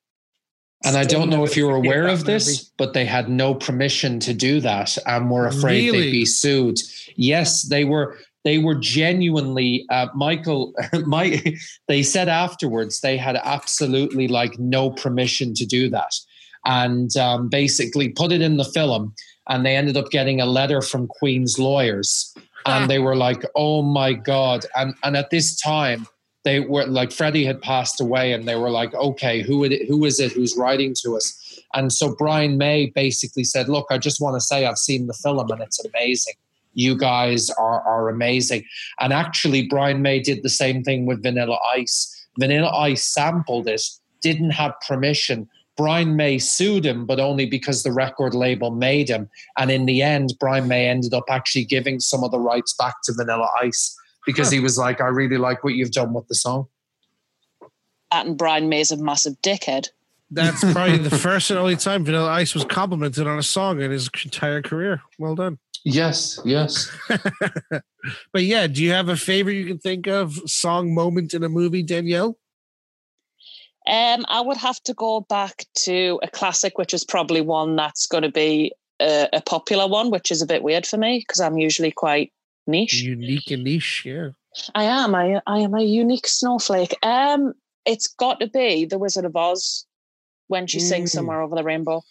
And I don't know if you were Forget aware of this, but they had no permission to do that and were afraid Really? they'd be sued. Yes, they were. They were genuinely, uh, Michael. My, they said afterwards they had absolutely like no permission to do that, and um, basically put it in the film. And they ended up getting a letter from Queen's lawyers, and they were like, "Oh my god!" And and at this time, they were like Freddie had passed away, and they were like, "Okay, who it, who is it who's writing to us?" And so Brian May basically said, "Look, I just want to say I've seen the film, and it's amazing. You guys are are amazing." And actually, Brian May did the same thing with Vanilla Ice. Vanilla Ice sampled it, didn't have permission. Brian May sued him, but only because the record label made him. And in the end, Brian May ended up actually giving some of the rights back to Vanilla Ice because he was like, I really like what you've done with the song. And Brian May's a massive dickhead. That's probably the first and only time Vanilla Ice was complimented on a song in his entire career. Well done. Yes, yes. But yeah, do you have a favorite you can think of song moment in a movie, Danielle? Um, I would have to go back to a classic, which is probably one that's going to be a, a popular one, which is a bit weird for me because I'm usually quite niche. Unique and niche, yeah. I am. I I am a unique snowflake. Um, it's got to be the Wizard of Oz when she sings Mm. somewhere over the rainbow.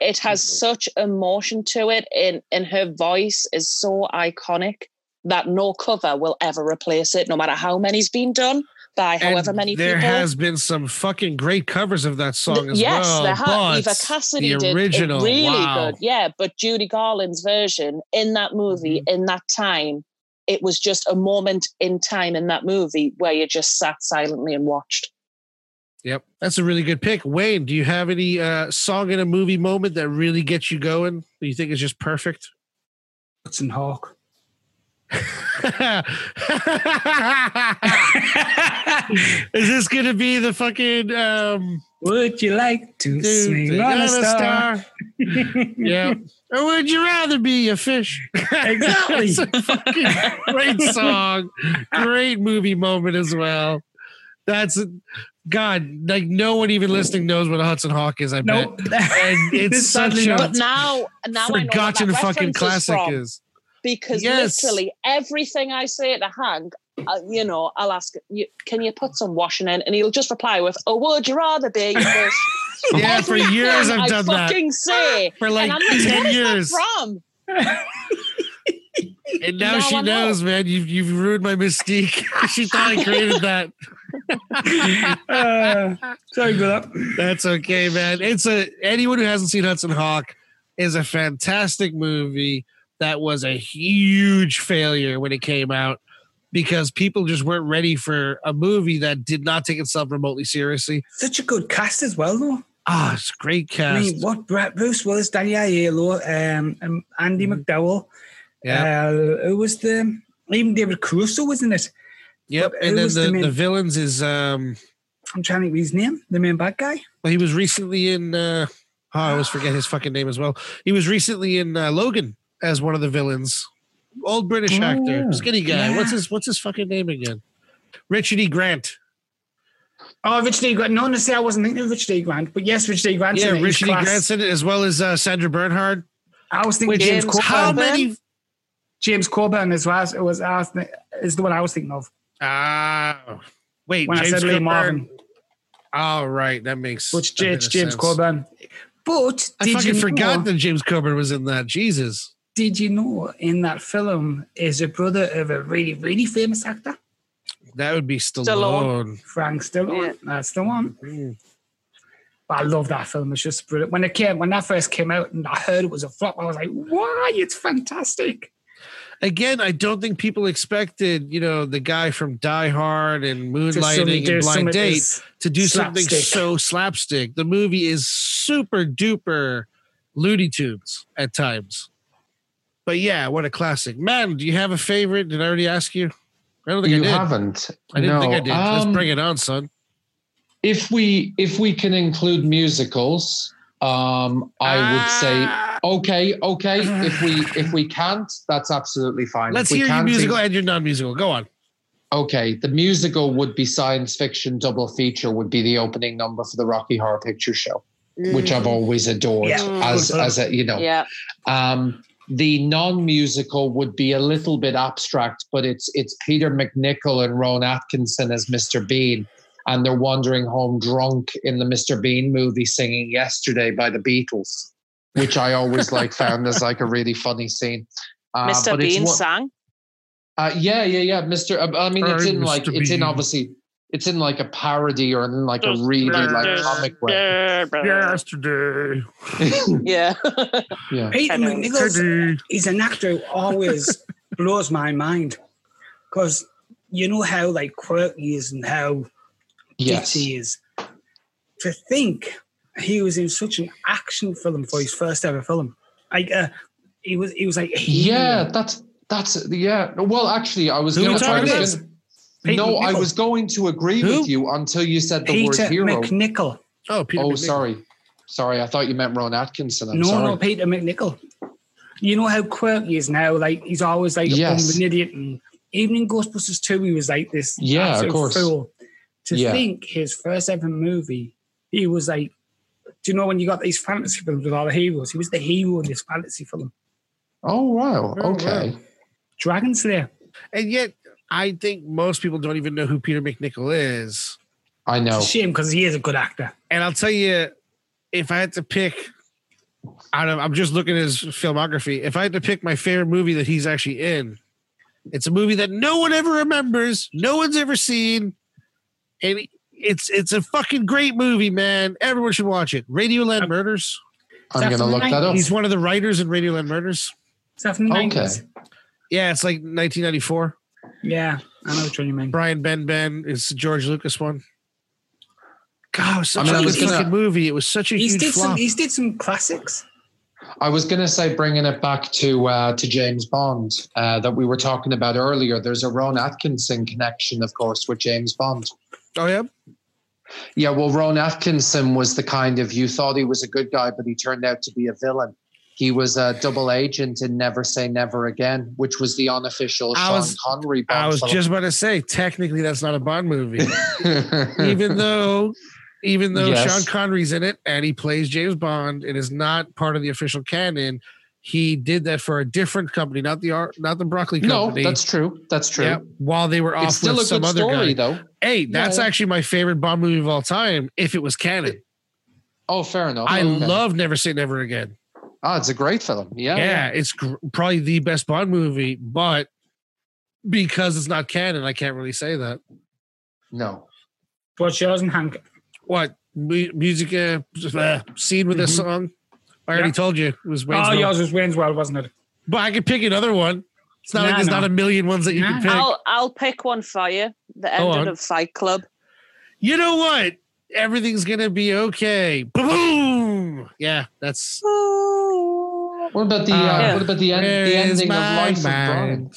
It has such emotion to it, and and her voice is so iconic that no cover will ever replace it, no matter how many's been done by however And many there people. has been some fucking great covers of that song as yes, well. there have. Eva Cassidy the did original, it really wow. good. Yeah, but Judy Garland's version in that movie, Mm-hmm. in that time, it was just a moment in time in that movie where you just sat silently and watched. Yep, that's a really good pick. Wayne, do you have any uh, song in a movie moment that really gets you going? That you think is just perfect? Hudson Hawk. is this gonna be the fucking um Would you like to dude, swing on a star? yeah. Or would you rather be a fish? Exactly. That's a great song. Great movie moment as well. That's God, like no one even listening knows what a Hudson Hawk is, I bet. Nope. And it's Sadly such a not. Now, now I know Forgotten what that fucking classic is, from, is. Because Yes. literally everything I say to Hank, uh, you know, I'll ask, you, "Can you put some washing in?" And he'll just reply with, "Oh, would you rather be?" a fish?" Yeah, for years I've I done that. fucking say. For like and I'm like, 10 years. that from?" And now, Now she I know. knows, man. You've you've ruined my mystique. she thought I created that. Uh, sorry about that. That's okay, man. It's a anyone who hasn't seen Hudson Hawk is a fantastic movie that was a huge failure when it came out because people just weren't ready for a movie that did not take itself remotely seriously. Such a good cast as well, though. Ah, it's a great I cast. mean, what Brett Bruce Willis, Danny Aiello, um, um, Andie Mhm. MacDowell. yeah. Uh, it was the even David Caruso, wasn't it? yep. And then the, the the, villains is um I'm trying to think his name, the main bad guy. well, he was recently in uh oh, I always forget his fucking name as well. He was recently in uh, Logan as one of the villains. Old British actor, Oh, skinny guy. yeah. What's his what's his fucking name again? Richard E. Grant. Oh, Richard E. Grant. No, no, say I wasn't thinking of Richard E. Grant, but yes, Richard E. Grant. Yeah, Richard E. Grant's in it as well as uh, Sandra Bernhard. I was thinking Which James James Coburn. How many? James Coburn as well. It was I was thi- is the one I was thinking of Ah, wait, when James I said Lee Coburn. Marvin, Oh, right, that makes. which a bit James sense. Coburn. But I did fucking you forgot know, that James Coburn was in that. Jesus. Did you know in that film is a brother of a really really famous actor, That would be Stallone. Stallone. Frank Stallone. Yeah. That's the one. Mm. But I love that film. It's just brilliant. When it came, when that first came out, and I heard it was a flop, I was like, "Why? It's fantastic!" Again, I don't think people expected, you know, the guy from Die Hard and Moonlighting do and Blind Date to do something so slapstick. The movie is super duper Looney Tunes at times. But yeah, what a classic. Man, do you have a favorite? Did I already ask you? I don't think You I did. haven't. I didn't no. think I did. Let's Um, bring it on, son. if we if we can include musicals, um, I would say Ah, okay, okay. If we if we can't, that's absolutely fine. Let's If we hear your can't, musical and your non-musical. Go on. Okay, the musical would be science fiction double feature. Would be the opening number for the Rocky Horror Picture Show, which I've always adored Yeah. as as a you know. Yeah. Um, the non-musical would be a little bit abstract, but it's it's Peter MacNicol and Rowan Atkinson as Mr. Bean, and they're wandering home drunk in the Mr. Bean movie, singing "Yesterday" by the Beatles, which I always like found as like a really funny scene. Uh, Mr. Bean one- sang. uh, yeah, yeah, yeah, Mr. uh, I mean, it's Hey, in like Mr. it's in obviously it's in like a parody or in like a really like comic way. Yesterday. Yeah. Yeah. Peter Hello. MacNicols is an actor who always blows my mind because you know how like quirky he is and how Yes. he is. To think he was in such an action film for his first ever film, like uh, he was, he was like a hero. Yeah, that's that's yeah. Well, actually, I was going to try I about? was gonna, Peter no, I was going to agree Who? with you until you said the Peter word hero. MacNicol. Oh, Peter oh, MacNicol. sorry, sorry. I thought you meant Rowan Atkinson. I'm no, sorry. no, Peter MacNicol. You know how quirky he is now. Like he's always like Yes. an idiot. And even in Ghostbusters 2, he was like this. Yeah, of absolute course. Fool. To Yeah. think his first ever movie, he was like, do you know when you got these fantasy films with all the heroes? He was the hero in this fantasy film. Oh wow. Oh, Okay. wow. Dragon Slayer. And yet, I think most people don't even know who Peter MacNicol is. I know. It's a shame because he is a good actor. And I'll tell you, if I had to pick out of, I'm just looking at his filmography. If I had to pick my favorite movie that he's actually in, it's a movie that no one ever remembers, no one's ever seen, and it's it's a fucking great movie, man. Everyone should watch it. Radioland Murders. I'm going to look the that up. He's one of the writers in Radioland Murders. Is that from the Okay. 90s? Yeah, it's like 1994. Yeah, I know what you mean. Brian Ben Ben is the George Lucas one. God, it was such I mean, I a was good gonna- fucking movie. It was such a He's huge did flop. some. He's did some classics. I was going to say, bringing it back to uh, to James Bond uh, that we were talking about earlier. There's a Rowan Atkinson connection, of course, with James Bond. oh yeah, Yeah, well, Rowan Atkinson was the kind of you thought he was a good guy, but he turned out to be a villain. He was a double agent in Never Say Never Again, which was the unofficial I Sean was- Connery Bond I was film. just about to say. Technically, that's not a Bond movie, even though, even though Yes. Sean Connery's in it and he plays James Bond, it is not part of the official canon. He did that for a different company, not the art, not the Broccoli no, company. that's true. That's true. Yeah, while they were off It's with some other story, guy. though. Hey, that's yeah. actually my favorite Bond movie of all time. If it was canon, Oh, fair enough. I Okay. love Never Say Never Again. Ah, it's a great film. Yeah. yeah, it's gr- probably the best Bond movie, but because it's not canon, I can't really say that. No. What's yours and Hank? What mu- music uh, uh, scene with this Mhm. song? I already Yeah. told you it was Wayne's Oh, World. yours was Wayne's World, wasn't it? But I could pick another one. It's not like there's no. not a million ones that you Nah, can pick. I'll I'll pick one for you. The Go ending of Fight Club. You know what? Everything's gonna be okay. Boom! Yeah, that's What about the uh, Uh, what about the end the ending of my Life of Brian? mind?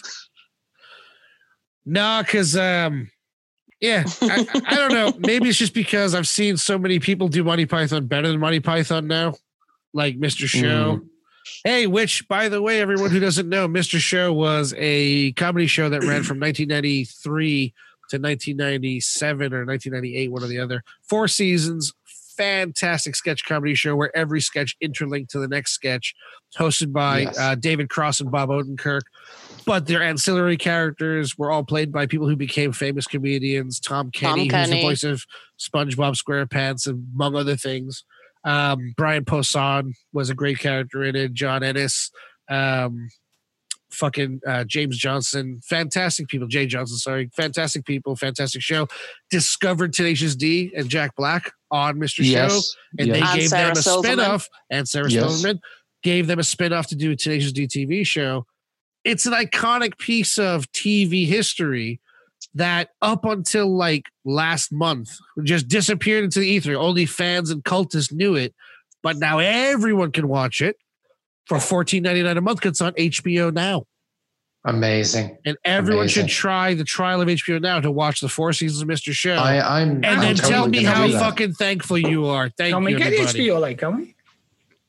no, because um, yeah, I, I don't know. Maybe it's just because I've seen so many people do Monty Python better than Monty Python now, like Mr. Show. Hey, which, by the way, everyone who doesn't know, Mr. Show was a comedy show that ran from 1993 to 1997 or 1998, one or the other. Four seasons, fantastic sketch comedy show where every sketch interlinked to the next sketch, hosted by Yes. uh, David Cross and Bob Odenkirk. But their ancillary characters were all played by people who became famous comedians. Tom Kenny, who's the voice of SpongeBob SquarePants, among other things. Um, Brian Posehn was a great character in it. John Ennis, um, fucking uh, James Johnson, fantastic people. Jay Johnston, sorry, fantastic people, fantastic show. Discovered Tenacious D and Jack Black on Mr. Show, and yes. they And gave Sarah them a Silverman. spinoff. And Sarah Yes. Silverman gave them a spinoff to do a Tenacious D TV show. It's an iconic piece of TV history that up until like last month just disappeared into the ether. Only fans and cultists knew it, but now everyone can watch it. For fourteen ninety nine a month. It's on HBO now, Amazing. and everyone should try the trial of HBO now to watch the four seasons of Mister Show. I, I'm. and I'm then tell me how fucking thankful you are. Thank Can we you, get everybody. HBO like, can we?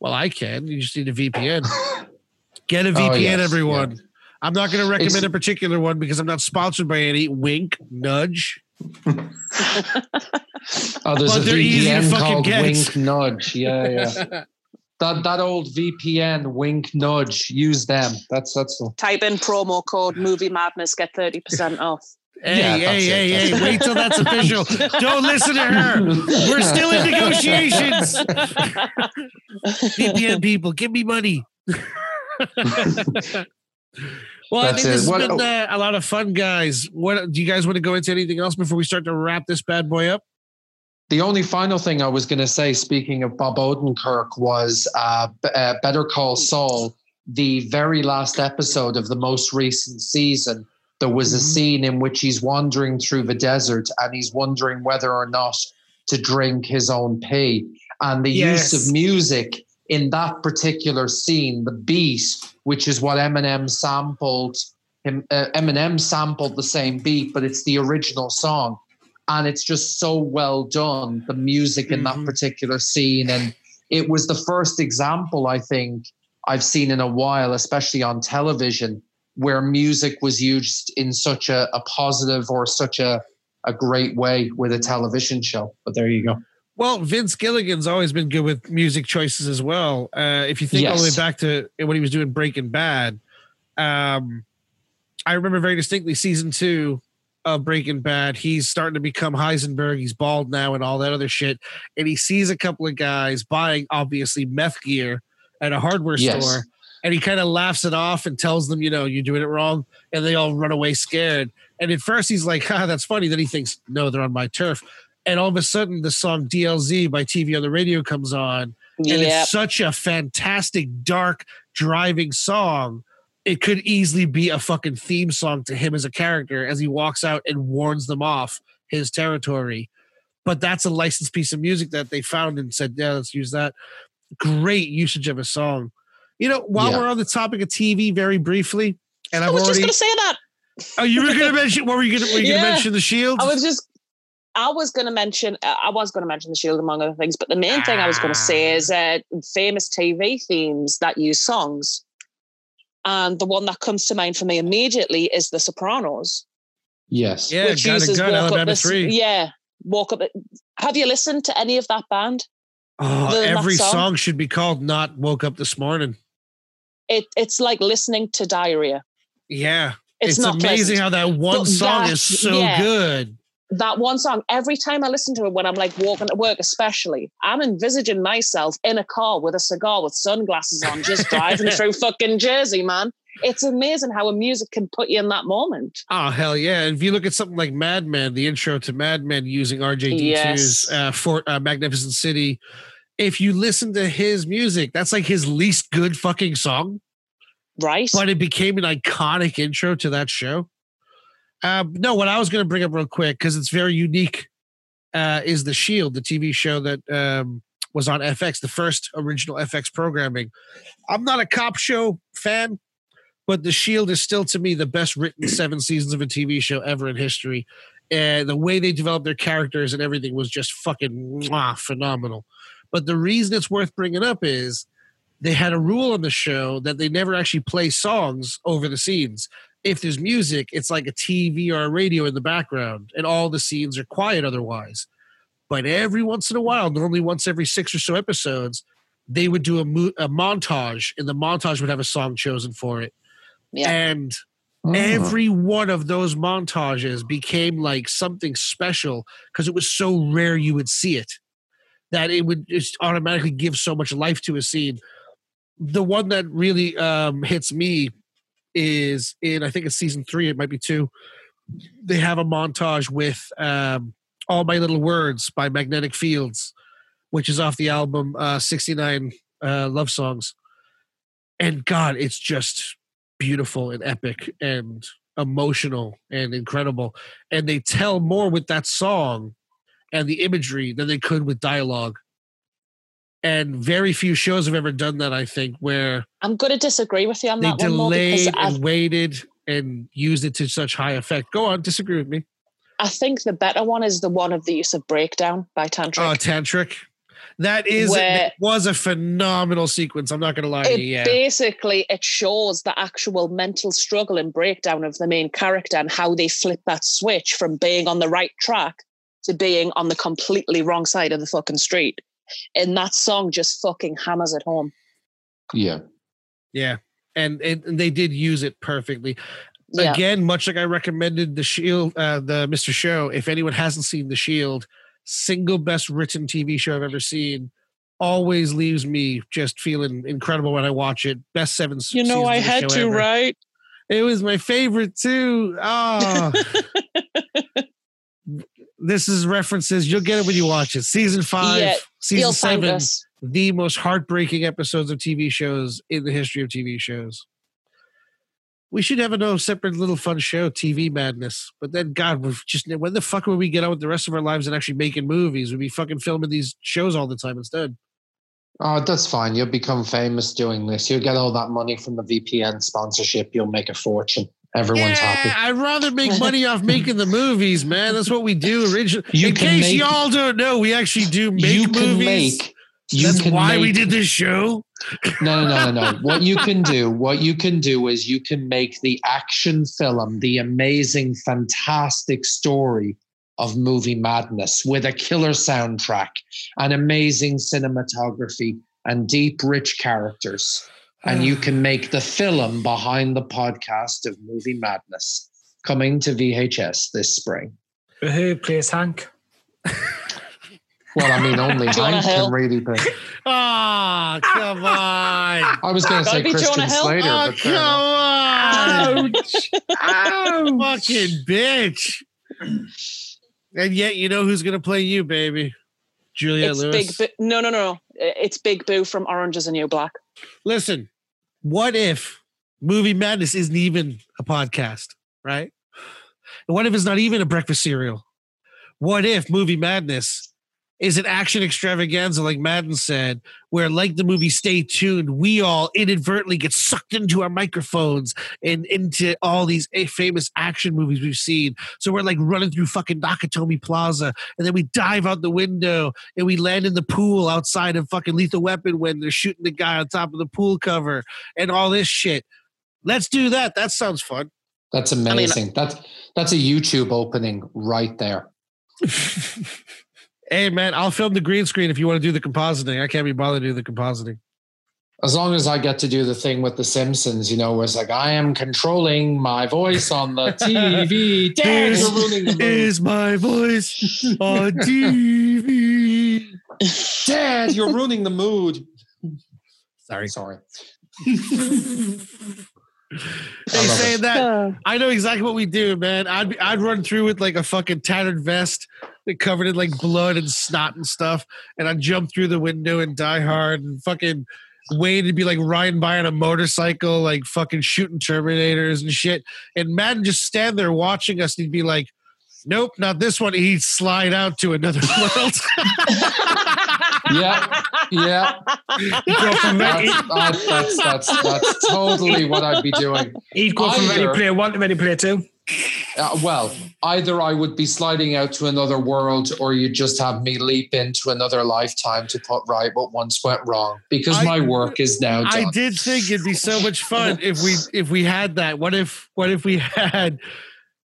Well, I can. You just need a VPN. Get a Oh, VPN, yes, everyone. I'm not going to recommend It's- a particular one because I'm not sponsored by any. Wink, nudge. Oh, there's But a they're VPN called get. Wink Nudge. Yeah, yeah. that that old VPN Wink Nudge. Use them. That's that's the Type in promo code Movie Madness, get 30% off. Hey, Yeah, hey, that's it, hey, that's hey! it. Wait till that's official. Don't listen to her. We're still in negotiations. VPN people, give me money. well, I That's think this it. has What- been uh, a lot of fun, guys. What do you guys want to go into anything else before we start to wrap this bad boy up? The only final thing I was going to say, speaking of Bob Odenkirk, was uh, B- uh, Better Call Saul. The very last episode of the most recent season, there was a Mhm. scene in which he's wandering through the desert and he's wondering whether or not to drink his own pee. And the use of music in that particular scene, the beat, which is what Eminem sampled, him, uh, Eminem sampled the same beat, but it's the original song and it's just so well done the music in Mhm. that particular scene and it was the first example i think i've seen in a while especially on television where music was used in such a, a positive or such a, a great way with a television show but there you go Well, Vince Gilligan's always been good with music choices as well. Uh, if you think all the way back to when he was doing Breaking Bad, um, I remember very distinctly season two of Breaking Bad. He's starting to become Heisenberg. He's bald now and all that other shit. And he sees a couple of guys buying obviously meth gear at a hardware Yes. store. And he kind of laughs it off and tells them, you know, you're doing it wrong. And they all run away scared. And at first he's like, ha, that's funny. Then he thinks, no, they're on my turf. And all of a sudden, the song DLZ by TV on the radio comes on. And Yeah. it's such a fantastic, dark, driving song. It could easily be a fucking theme song to him as a character as he walks out and warns them off his territory. But that's a licensed piece of music that they found and said, yeah, let's use that. Great usage of a song. You know, while Yeah. we're on the topic of TV, very briefly, and I I've was just going to say that. oh, you were going to mention. What were you going to? Were you going to Yeah. mention the Shield? I was just, I was going to mention, uh, I was going to mention the Shield among other things, but the main thing I was going to say is uh, famous TV themes that use songs. And the one that comes to mind for me immediately is The Sopranos, yes yeah, which got a uses gun, walk Alabama up this. three. Yeah, walk up. Have you listened to any of that band? Oh, the- every song? song should be called "Not Woke Up This Morning." It it's like listening to diarrhea. Yeah, It's, it's, not amazing pleasant. how that one But song that- is so yeah. good. That one song, every time I listen to it when I'm like walking to work, especially, I'm envisaging myself in a car with a cigar with sunglasses on, just driving through fucking Jersey, man. It's amazing how a music can put you in that moment. Oh hell yeah! And if you look at something like Mad Men, the intro to Mad Men using RJD2's Yes. uh, Fort uh, Magnificent City, if you listen to his music, that's like his least good fucking song, Right? but it became an iconic intro to that show. Um, no, what I was going to bring up real quick because it's very unique uh, is the Shield, the TV show that um, was on FX, the first original FX programming. I'm not a cop show fan, but the Shield is still to me the best written seven seasons of a TV show ever in history. And the way they developed their characters and everything was just fucking mwah, phenomenal. But the reason it's worth bringing up is they had a rule on the show that they never actually play songs over the scenes. If there's music, it's like a TV or a radio in the background, and all the scenes are quiet otherwise. But every once in a while, normally once every six or so episodes, they would do a, mo- a montage, and the montage would have a song chosen for it. Yeah. And Oh. every one of those montages became like something special because it was so rare you would see it that it would just automatically give so much life to a scene. The one that really um, hits me is in I think it's season three, it might be two. They have a montage with um, "All My Little Words" by Magnetic Fields, which is off the album uh, "69 uh, Love Songs." And God, it's just beautiful and epic and emotional and incredible. And they tell more with that song and the imagery than they could with dialogue. And very few shows have ever done that. I think where I'm going to disagree with you on they that one more delayed and waited and used it to such high effect. Go on, disagree with me. I think the better one is the one of the use of breakdown by Tantric. Oh, tantric. That is that was a phenomenal sequence. I'm not going to lie to you. Yeah. basically it shows the actual mental struggle and breakdown of the main character and how they flip that switch from being on the right track to being on the completely wrong side of the fucking street. And that song just fucking hammers it home. Yeah. Yeah. And, and and they did use it perfectly. Yeah. Again, much like I recommended the Shield, uh, the Mr. Show. If anyone hasn't seen the Shield, single best written TV show I've ever seen. Always leaves me just feeling incredible when I watch it. Best seven. You know, I of the had show to, ever. right? It was my favorite too. Oh, this is references. You'll get it when you watch it. Season five, Yeah, season seven, us. the most heartbreaking episodes of TV shows in the history of TV shows. We should have a no separate little fun show, TV madness. But then, God, we've just when the fuck will we get on with the rest of our lives and actually making movies? We'd be fucking filming these shows all the time instead. Oh, that's fine. You'll become famous doing this. You'll get all that money from the VPN sponsorship. You'll make a fortune. Everyone's yeah, happy. I'd rather make money off making the movies, man. That's what we do originally. You In case make- y'all don't know, we actually do make you can movies. make. You That's can why we did this show. No, no, no, no, no. What you can do, what you can do is you can make the action film, the amazing, fantastic story of movie madness with a killer soundtrack, an amazing cinematography, and deep, rich characters. And you can make the film behind the podcast of Movie Madness coming to VHS this spring. Who plays Hank? Well, I mean, only Hank Hill. can really play. Ah, come on. I was going to say Christian Slater, Oh, but fair come enough. on. Fucking bitch. And yet, you know who's going to play you, baby? Juliette It's Lewis. Big Boo. No, no, no, no. It's Big Boo from Orange is the New Black. Listen, what if Movie Madness isn't even a podcast, right? And what if it's not even a breakfast cereal? What if Movie Madness is an action extravaganza, like Madden said, where, like the movie Stay Tuned, we all inadvertently get sucked into our microphones and into all these eh, famous action movies we've seen. So we're like running through fucking Nakatomi Plaza, and then we dive out the window and we land in the pool outside of fucking Lethal Weapon when they're shooting the guy on top of the pool cover and all this shit. Let's do that. That sounds fun. That's amazing. that's that's a YouTube opening right there. hey man, I'll film the green screen if you want to do the compositing. I can't be bothered to do the compositing. As long as I get to do the thing with the Simpsons, you know, where it's like I am controlling my voice on the TV. Dad, This you're ruining the mood. is my voice on TV. Dad, you're ruining the mood. Sorry. Sorry. They say that I know exactly what we do, man. I'd I'd run through with like a fucking tattered vest, like, covered in like blood and snot and stuff, and I'd jump through the window and die hard and fucking Wayne would be like riding by on a motorcycle, like fucking shooting Terminators and shit. And Madden just stand there watching us. And he'd be like, "Nope, not this one." He'd slide out to another world. Yeah, yeah. Go from That's, ready, that- that's, that's, that's totally what I'd be doing. he'd go from Ready Either- Player One to Ready Player Two. Uh, well, either I would be sliding out to another world, or you'd just have me leap into another lifetime to put right what once went wrong. Because I- my work is now done. I did think it'd be so much fun if we if we had that. What if what if we had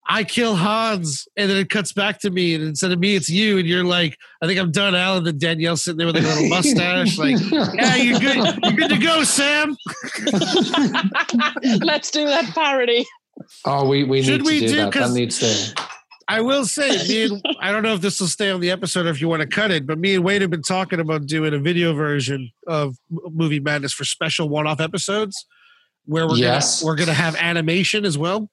I kill Hans and then it cuts back to me and instead of me it's you and you're like I think I'm done, Alan. And Danielle sitting there with like a little mustache, like yeah, you're good. You're good to go, Sam. Let's do that parody. Oh, we, we Should need we to do, do- that. That needs to. I will say, me and I don't know if this will stay on the episode or if you want to cut it, but me and Wade have been talking about doing a video version of Movie Madness for special one-off episodes, where we're Yes. gonna, we're gonna have animation as well.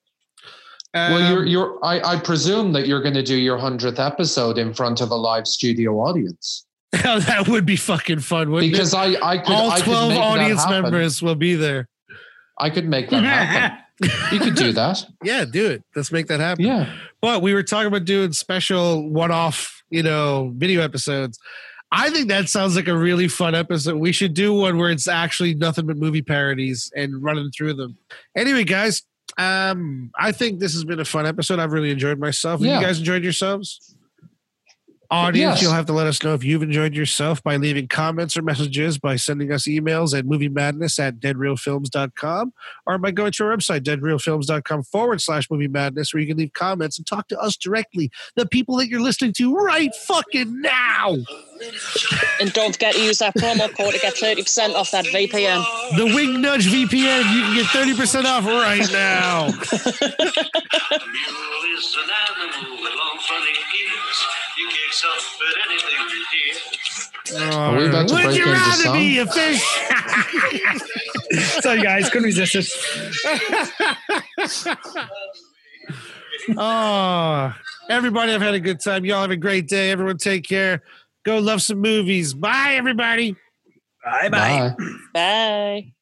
Well, Um, you're you're. I, I presume that you're going to do your hundredth episode in front of a live studio audience that would be fucking fun, wouldn't because it? I I could All I twelve audience members will be there. I could make that happen. you could do that. Yeah, do it. Let's make that happen. Yeah. But we were talking about doing special one-off, you know, video episodes. I think that sounds like a really fun episode. We should do one where it's actually nothing but movie parodies and running through them. Anyway, guys, um, I think this has been a fun episode. I've really enjoyed myself. Yeah. You guys enjoyed yourselves? Audience, Yes. you'll have to let us know if you've enjoyed yourself by leaving comments or messages by sending us emails at movie madness at deadrealfilms.com or by going to our website, deadrealfilms.com forward slash movie madness, where you can leave comments and talk to us directly, the people that you're listening to right fucking now. And don't forget to use that promo code to get 30% off that VPN. The Wing Nudge VPN, you can get 30% off right now. A mule is an animal with long funny ears. He kicks up at anything he hears. Are we about to Would break you into rather song? be a fish? Sorry, guys, couldn't resist it. oh, everybody, I've had a good time. Y'all have a great day. Everyone, take care. Go love some movies. Bye, everybody. Bye bye. Bye. Bye.